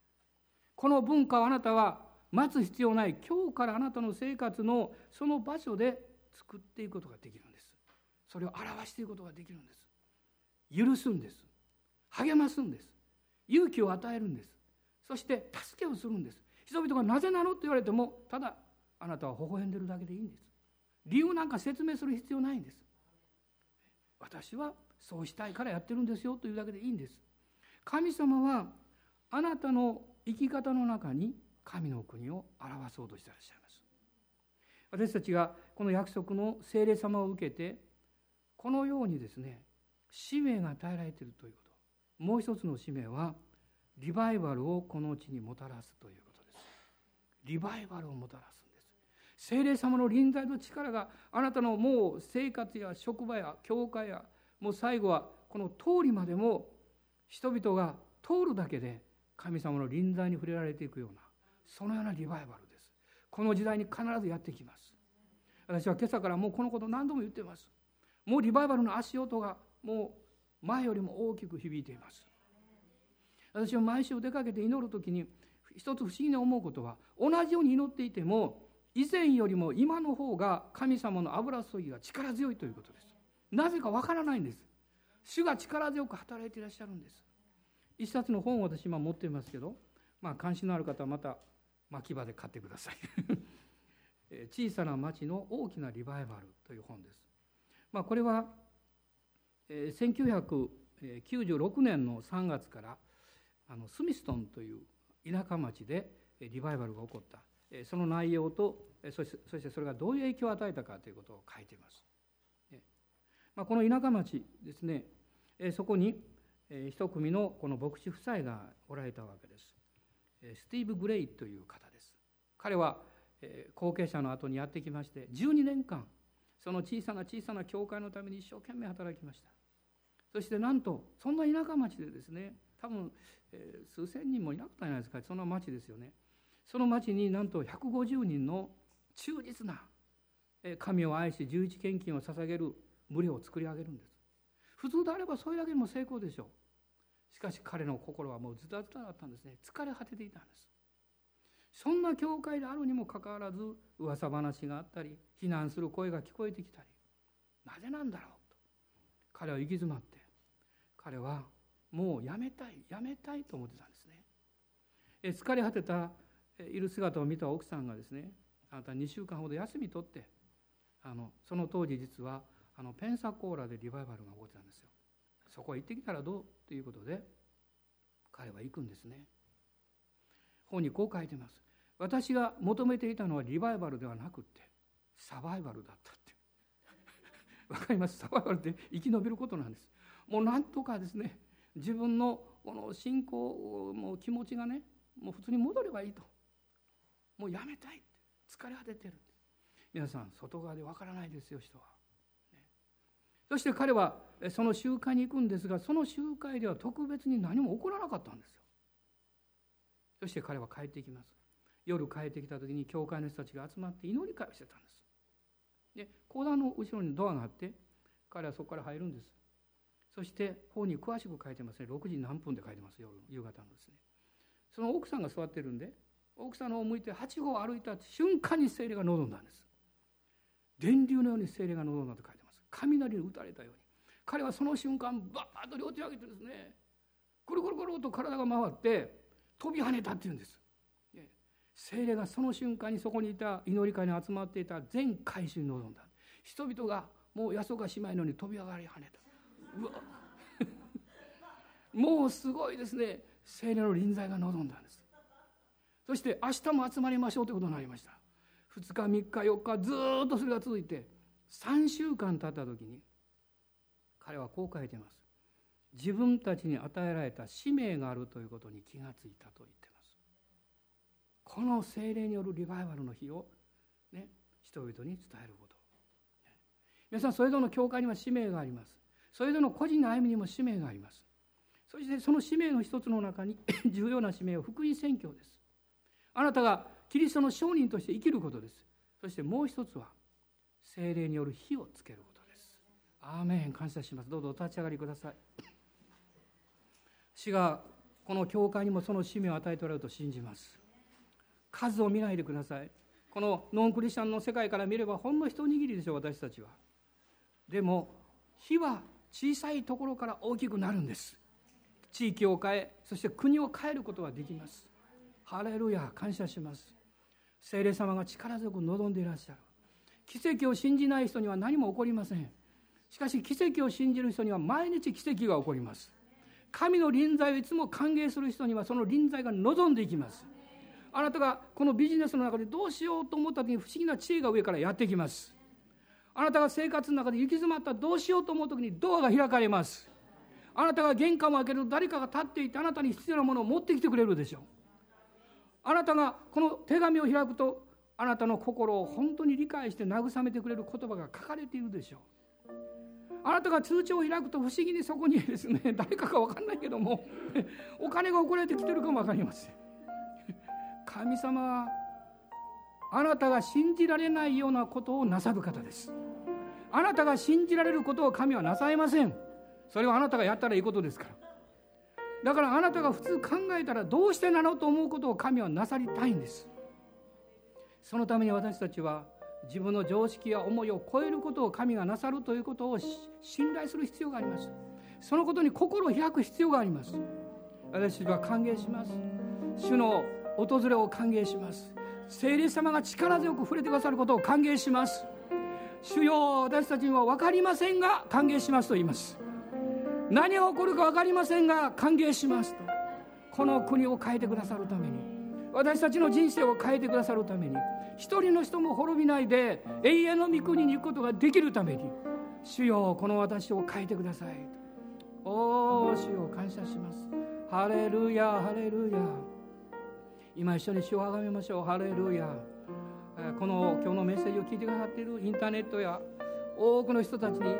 この文化をあなたは待つ必要ない今日からあなたの生活のその場所で作っていくことができるんです。それを表していくことができるんです。許すんです。励ますんです。勇気を与えるんです。そして助けをするんです。人々がなぜなのと言われてもただあなたは微笑んでるだけでいいんです。理由なんか説明する必要ないんです。私はそうしたいからやってるんですよというだけでいいんです。神様はあなたの生き方の中に神の国を表そうとしていらっしゃいます。私たちがこの約束の聖霊様を受けてこのようにですね使命が与えられているということ。もう一つの使命はリバイバルをこの地にもたらすということです。リバイバルをもたらす。聖霊様の臨在と力があなたのもう生活や職場や教会やもう最後はこの通りまでも人々が通るだけで神様の臨在に触れられていくようなそのようなリバイバルです。この時代に必ずやってきます。私は今朝からもうこのこと何度も言ってます。もうリバイバルの足音がもう前よりも大きく響いています。私は毎週出かけて祈る時に一つ不思議に思うことは同じように祈っていても以前よりも今の方が神様の油注ぎが力強いということです。なぜかわからないんです。主が力強く働いていらっしゃるんです。一冊の本を私今持っていますけどまあ関心のある方はまた牧場で買ってください。小さな町の大きなリバイバルという本です、まあ、これは1996年の3月からあのスミストンという田舎町でリバイバルが起こった。その内容とそしてそしてそれがどういう影響を与えたかということを書いています。まあ、この田舎町ですねそこに一組のこの牧師夫妻がおられたわけです。スティーブ・グレイという方です。彼は後継者の後にやってきまして12年間その小さな小さな教会のために一生懸命働きましたそしてなんとそんな田舎町でですね多分、えー、数千人もいなかったじゃないですかそんな町ですよねその町になんと150人の忠実な神を愛し十一献金を捧げる群れを作り上げるんです。普通であればそれだけでも成功でしょう。しかし彼の心はもうズタズタだったんですね。疲れ果てていたんです。そんな教会であるにもかかわらず噂話があったり非難する声が聞こえてきたりなぜなんだろうと。彼は行き詰まって彼はもうやめたいやめたいと思ってたんですね。疲れ果てたいる姿を見た奥さんがですねあなた2週間ほど休み取ってあのその当時実はあのペンサコーラでリバイバルが起こってたんですよ。そこへ行ってきたらどう？ということで彼は行くんですね。本にこう書いてます。私が求めていたのはリバイバルではなくってサバイバルだったって。わかります？サバイバルって生き延びることなんです。もうなんとかですね自分のこの信仰もう気持ちがねもう普通に戻ればいいと。もうやめたい。疲れ果ててる。皆さん外側でわからないですよ人は、ね、そして彼はその集会に行くんですがその集会では特別に何も起こらなかったんですよ。そして彼は帰ってきます。夜帰ってきた時に教会の人たちが集まって祈り会をしてたんです。で講談の後ろにドアがあって彼はそこから入るんです。そして本に詳しく書いてますね。6時何分で書いてます夜夕方のですね。その奥さんが座ってるんで奥さんの方を向いて8号歩いた瞬間に精霊が望んだんです。電流のように精霊が望んだと書いてます。雷に打たれたように。彼はその瞬間バーッと両手を上げてですねくるくるくると体が回って飛び跳ねたっていうんです。精霊がその瞬間にそこにいた祈り会に集まっていた全回収に臨んだ。人々がもう安岡姉妹のように飛び上がり跳ねた。うわ。もうすごいですね。精霊の臨在が望んだんです。そして明日も集まりましょうということになりました。2日3日4日ずっとそれが続いて3週間経った時に彼はこう書いています。自分たちに与えられた使命があるということに気がついたと言ってます。この精霊によるリバイバルの日をね人々に伝えること。皆さんそれぞれの教会には使命があります。それぞれの個人の歩みにも使命があります。そしてその使命の一つの中に 重要な使命は福音宣教です。あなたがキリストの商人として生きることです。そしてもう一つは精霊による火をつけることです。アーメン。感謝します。どうぞお立ち上がりください。主がこの教会にもその使命を与えておられると信じます。数を見ないでください。このノンクリスチャンの世界から見ればほんの一握りでしょう私たちは。でも火は小さいところから大きくなるんです。地域を変えそして国を変えることができます。ハレルヤ感謝します聖霊様が力強く望んでいらっしゃる奇跡を信じない人には何も起こりませんしかし奇跡を信じる人には毎日奇跡が起こります神の臨在をいつも歓迎する人にはその臨在が望んでいきますあなたがこのビジネスの中でどうしようと思った時に不思議な知恵が上からやってきますあなたが生活の中で行き詰まったどうしようと思う時にドアが開かれますあなたが玄関を開けると誰かが立っていてあなたに必要なものを持ってきてくれるでしょうあなたがこの手紙を開くとあなたの心を本当に理解して慰めてくれる言葉が書かれているでしょう。あなたが通帳を開くと不思議にそこにですね誰かか分かんないけどもお金が送られてきてるかも分かりません。神様はあなたが信じられないようなことをなさる方です。あなたが信じられることを神はなさいません。それはあなたがやったらいいことですから。だからあなたが普通考えたらどうしてなのと思うことを神はなさりたいんです。そのために私たちは自分の常識や思いを超えることを神がなさるということを信頼する必要があります。そのことに心を開く必要があります。私は歓迎します。主の訪れを歓迎します。聖霊様が力強く触れてくださることを歓迎します。主よ私たちには分かりませんが歓迎しますと言います。何が起こるか分かりませんが歓迎しますとこの国を変えてくださるために私たちの人生を変えてくださるために一人の人も滅びないで永遠の御国に行くことができるために主よこの私を変えてくださいおお主よ感謝します。ハレルヤハレルヤ。今一緒に主をあがめましょう。ハレルヤ。この今日のメッセージを聞いてくださっているインターネットや多くの人たちに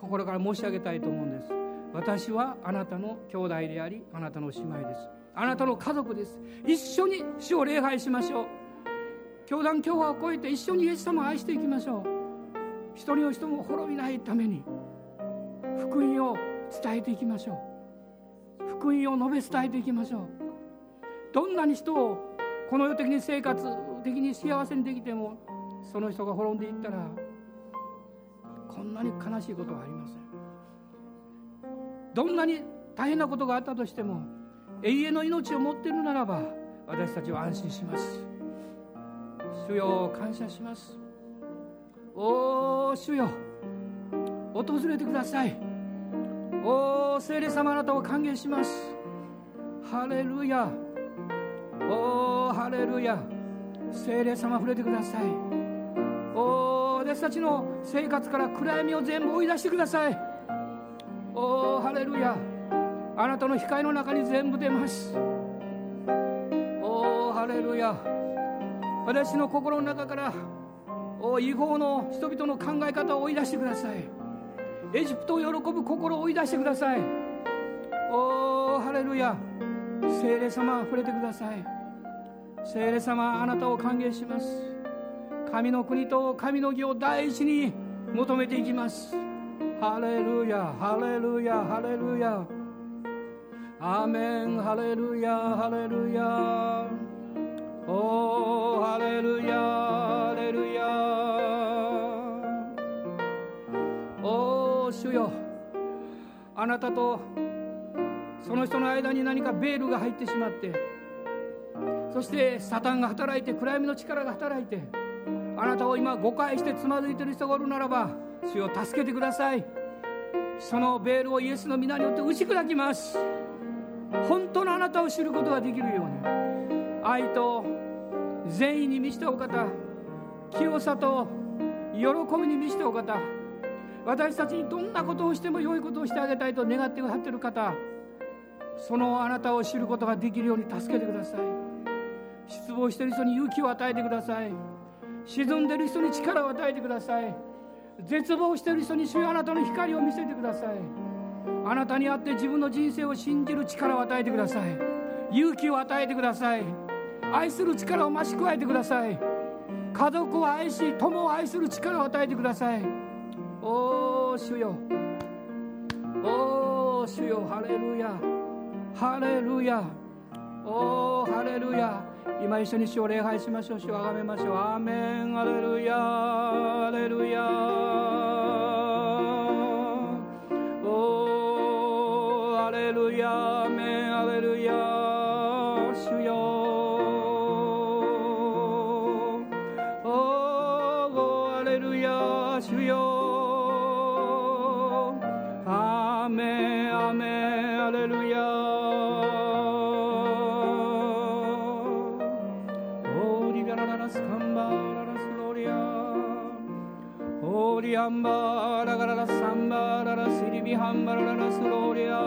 心から申し上げたいと思うんです。私はあなたの兄弟でありあなたの姉妹です。あなたの家族です。一緒に主を礼拝しましょう。教団教派を超えて一緒にイエス様を愛していきましょう。一人の人も滅びないために福音を伝えていきましょう。福音を述べ伝えていきましょう。どんなに人をこの世的に生活的に幸せにできてもその人が滅んでいったらこんなに悲しいことはありません。どんなに大変なことがあったとしても永遠の命を持っているならば私たちは安心します。主よ感謝します。おお主よ訪れてください。おお聖霊様あなたを歓迎します。ハレルヤ。おおハレルヤ。聖霊様触れてください。おお私たちの生活から暗闇を全部追い出してください。おおハレルヤ。あなたの光の中に全部出ます。おおハレルヤ。私の心の中からお違法の人々の考え方を追い出してください。エジプトを喜ぶ心を追い出してください。おおハレルヤ。聖霊様触れてください。聖霊様あなたを歓迎します。神の国と神の義を第一に求めていきます。ハレルヤハレルヤハレルヤアメンハレルヤハレルヤおーハレルヤハレルヤおー主よ。あなたとその人の間に何かベールが入ってしまってそしてサタンが働いて暗闇の力が働いてあなたを今誤解してつまずいている人がおるならば主を助けてください。そのベールをイエスの皆によって打ち砕きます。本当のあなたを知ることができるように愛と善意に満ちたお方清さと喜びに満ちたお方私たちにどんなことをしても良いことをしてあげたいと願ってくださっている方そのあなたを知ることができるように助けてください失望している人に勇気を与えてください沈んでる人に力を与えてください。絶望している人に主よあなたの光を見せてください。あなたにあって自分の人生を信じる力を与えてください。勇気を与えてください。愛する力を増し加えてください。家族を愛し友を愛する力を与えてください。おお主よ。おお主よ。ハレルヤ。ハレルヤ。おおハレルヤ。今一緒に主を礼拝しましょう。主をあがめましょう。アーメン。ハレルヤハレルヤおおハレルヤアーメン。ハレルヤ主よ。おおハレルヤ主よ。アーメン。アーメン。ハレルヤオーリアンバラガララサンバララシリビハンバラララスローリア。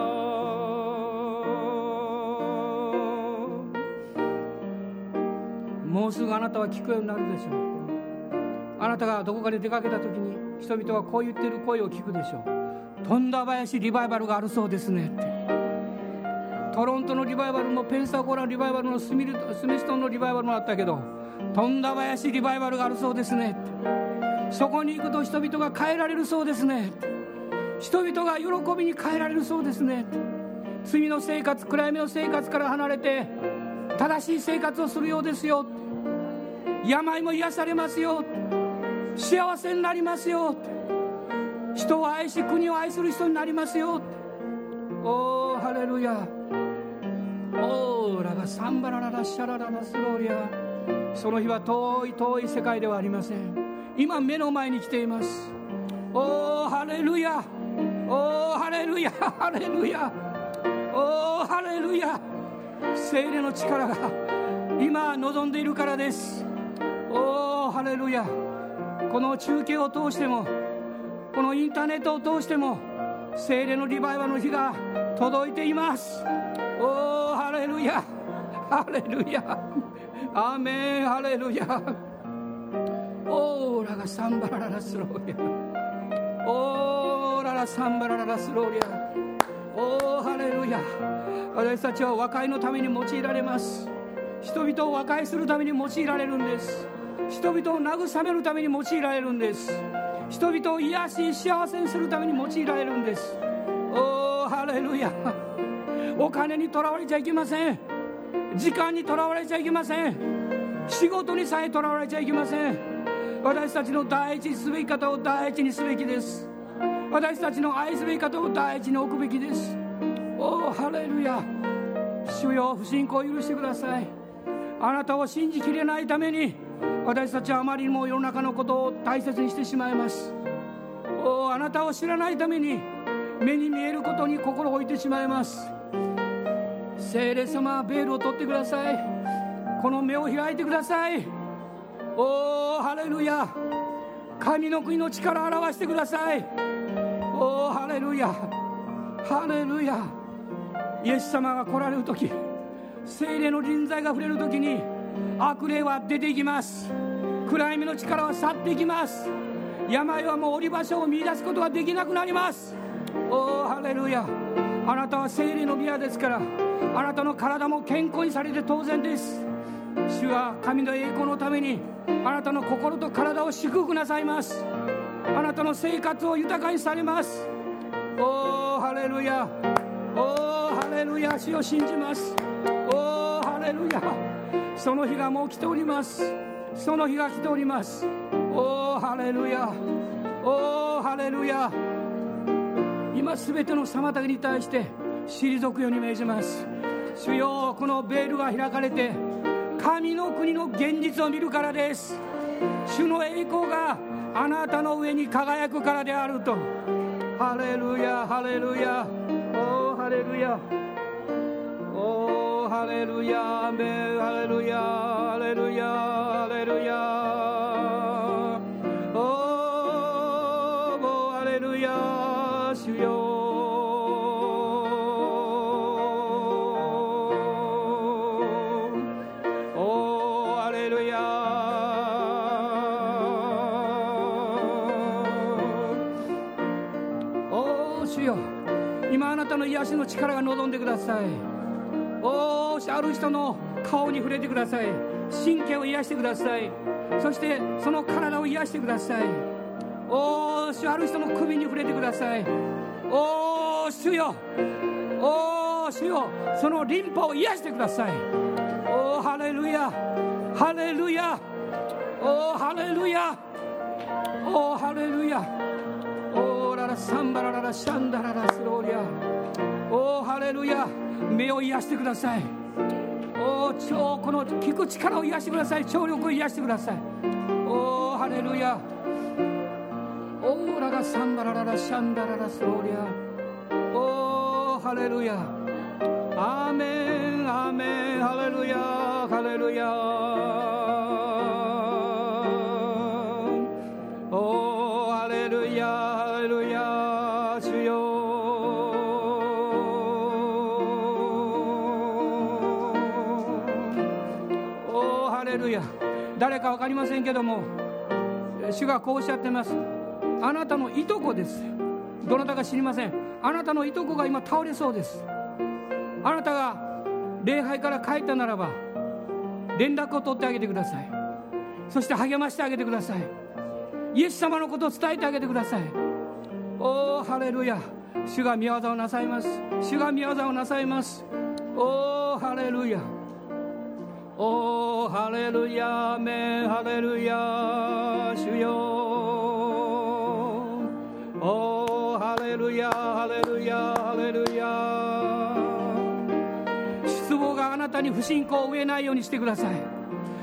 もうすぐあなたは聞くようになるでしょう。あなたがどこかで出かけた時に人々はこう言ってる声を聞くでしょう。富田林リバイバルがあるそうですねって。トロントのリバイバルもペンサコーラリバイバルのスミスミストンのリバイバルもあったけど富田林リバイバルがあるそうですねって。そこに行くと人々が変えられるそうですね。人々が喜びに変えられるそうですね。罪の生活暗闇の生活から離れて正しい生活をするようですよ。病も癒されますよ。幸せになりますよ。人を愛し国を愛する人になりますよ。おおハレルヤ。オーラがサンバラララシャラララスローリア。その日は遠い遠い世界ではありません。今目の前に来ています。おおハレルヤおおハレルヤハレルヤおおハレルヤ聖霊の力が今望んでいるからです。おおハレルヤこの中継を通してもこのインターネットを通しても聖霊のリバイバルの日が届いています。おおハレルヤハレルヤアーメンハレルヤオーラがサンバラララスローリア。オーララサンバラララスローリア。おおハレルヤ。私たちは和解のために用いられます。人々を和解するために用いられるんです。人々を慰めるために用いられるんです。人々を癒し幸せにするために用いられるんです。おおハレルヤ。お金にとらわれちゃいけません。時間にとらわれちゃいけません。仕事にさえとらわれちゃいけません。私たちの第一すべき方を第一にすべきです。私たちの愛すべき方を第一に置くべきです。おおハレルヤ。主よ不信仰を許してください。あなたを信じきれないために私たちはあまりにも世の中のことを大切にしてしまいます。おおあなたを知らないために目に見えることに心を置いてしまいます。聖霊様ベールを取ってください。この目を開いてください。おおハレルヤ。神の国の力を表してください。おおハレルヤ。ハレルヤ。イエス様が来られる時精霊の臨在が触れる時に悪霊は出ていきます。暗闇の力は去っていきます。病はもう降り場所を見いだすことができなくなります。おおハレルヤ。あなたは聖霊の宮ですからあなたの体も健康にされて当然です。主は神の栄光のためにあなたの心と体を祝福なさいます。あなたの生活を豊かにされます。おおハレルヤ。おおハレルヤ。主を信じます。おおハレルヤ。その日がもう来ております。その日が来ております。おおハレルヤ。おおハレルヤ。今すべての妨げに対して退くように命じます。主よこのベールが開かれて神の国の現実を見るからです。主の栄光があなたの上に輝くからであると。ハレルヤハレルヤ。おーハレルヤおーハレルヤアメハレルヤハレルヤハレルヤなたの力が望んでください。おーある人の顔に触れてください。神経を癒してください。そしてその体を癒してください。おー主ある人の首に触れてください。おー主よ。おー主よ。そのリンパを癒してください。おーハレルヤ。ハレルヤ。おーハレルヤ。おーハレルヤ。おーララサンバラララシャンダララスローリア。おーハレルヤ。目を癒してください。おー超この聞く力を癒してください。聴力を癒してください。おーハレルヤ。おーララサンバラララシャンダララスローリア。おーハレルヤ。アーメンアーメン。ハレルヤハレルヤ。かりませんけども主がこうおっしゃってます。あなたのいとこです。どなたか知りません。あなたのいとこが今倒れそうです。あなたが礼拝から帰ったならば連絡を取ってあげてください。そして励ましてあげてください。イエス様のことを伝えてあげてください。おおハレルヤ。主が見業をなさいます。主が見業をなさいます。おおハレルヤ。おハレルヤアメンハレルヤ主よおおハレルヤハレルヤハレルヤ失望があなたに不信仰を植えないようにしてください。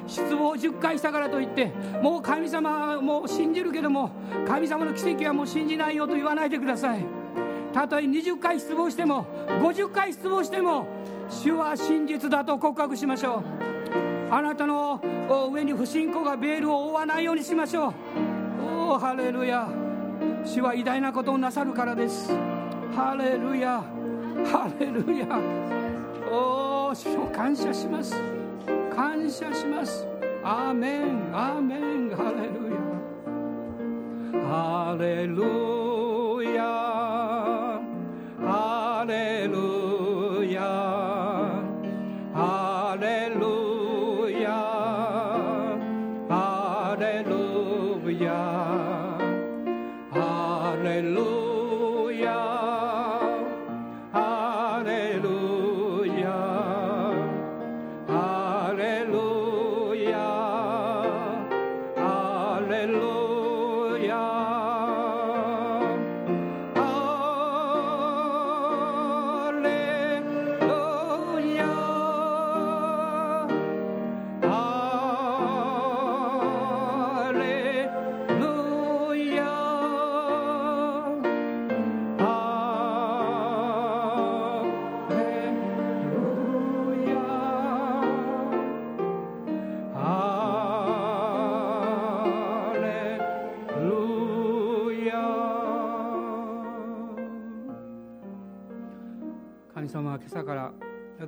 失望を10回したからといってもう神様はもう信じるけども神様の奇跡はもう信じないよと言わないでください。たとえ20回失望しても50回失望しても主は真実だと告白しましょう。あなたの上に不信仰がベールを覆わないようにしましょう。おおハレルヤ。主は偉大なことをなさるからです。ハレルヤ。ハレルヤ。おお主を感謝します。感謝します。アーメン。アーメン。ハレルヤ。ハレルヤ。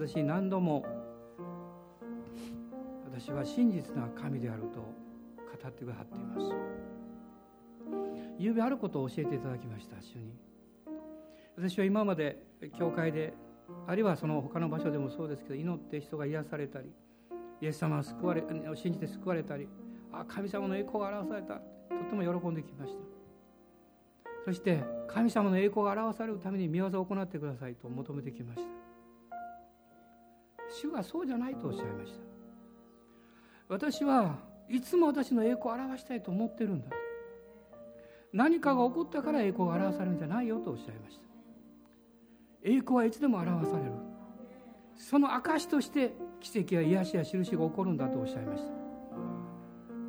私何度も私は真実な神であると語ってくださっています。夕べあることを教えていただきました主に。私は今まで教会であるいはその他の場所でもそうですけど祈って人が癒されたりイエス様を救われ信じて救われたりあ神様の栄光が表された。とても喜んできました。そして神様の栄光が表されるために見業を行ってくださいと求めてきました。主はそうじゃないとおっしゃいました。私はいつも私の栄光を表したいと思ってるんだ。何かが起こったから栄光が表されるんじゃないよとおっしゃいました。栄光はいつでも表される。その証として奇跡や癒しや印が起こるんだとおっしゃいました。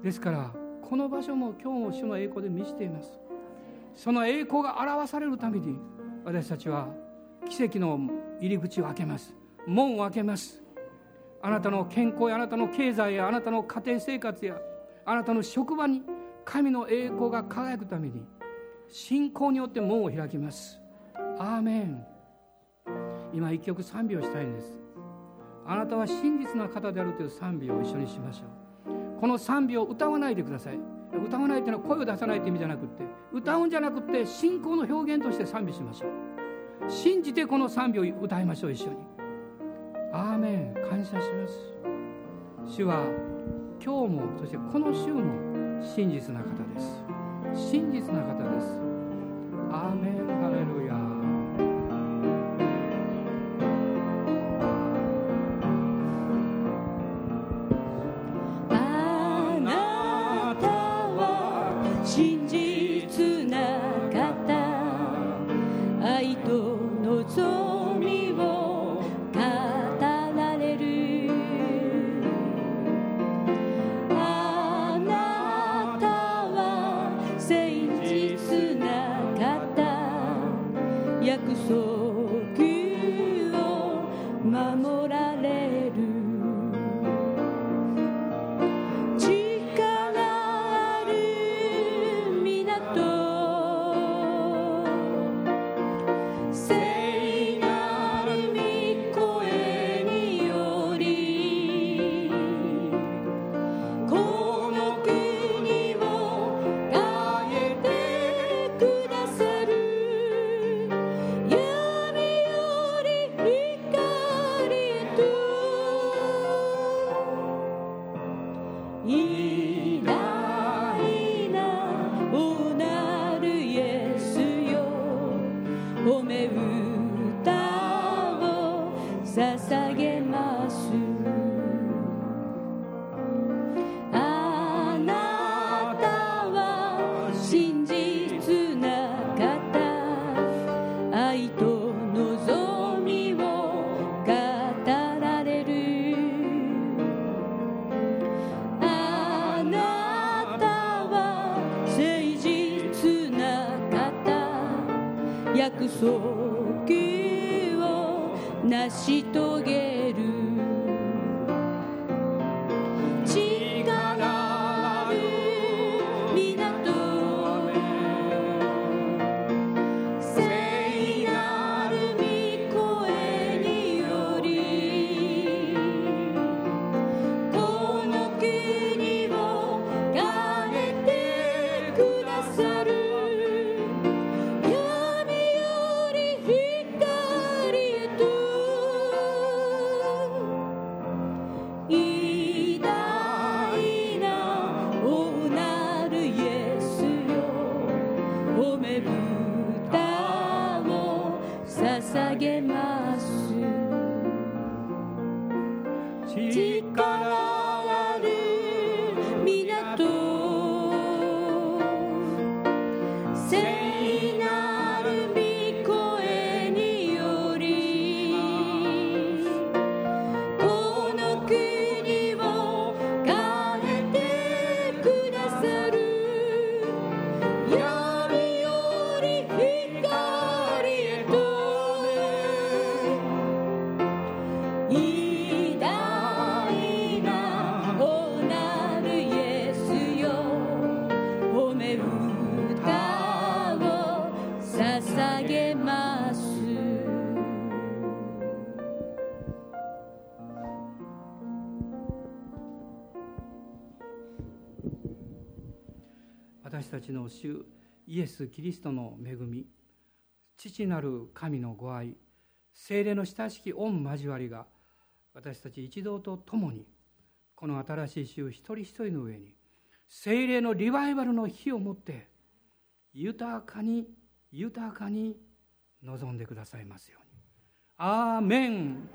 ですからこの場所も今日も主の栄光で満ちています。その栄光が表されるために私たちは奇跡の入り口を開けます。門を開けます。あなたの健康やあなたの経済やあなたの家庭生活やあなたの職場に神の栄光が輝くために信仰によって門を開きます。アーメン。今一曲賛美をしたいんです。あなたは真実な方であるという賛美を一緒にしましょう。この賛美を歌わないでください。歌わないというのは声を出さないという意味じゃなくて歌うんじゃなくて信仰の表現として賛美しましょう。信じてこの賛美を歌いましょう一緒に。アーメン感謝します主は今日もそしてこの週も真実な方です真実な方ですアーメンハレルヤ成し遂げる。ちの主イエス・キリストの恵み父なる神のご愛精霊の親しき御交わりが私たち一同と共にこの新しい週一人一人の上に精霊のリバイバルの火を持って豊かに豊かに望んでくださいますように。アーメン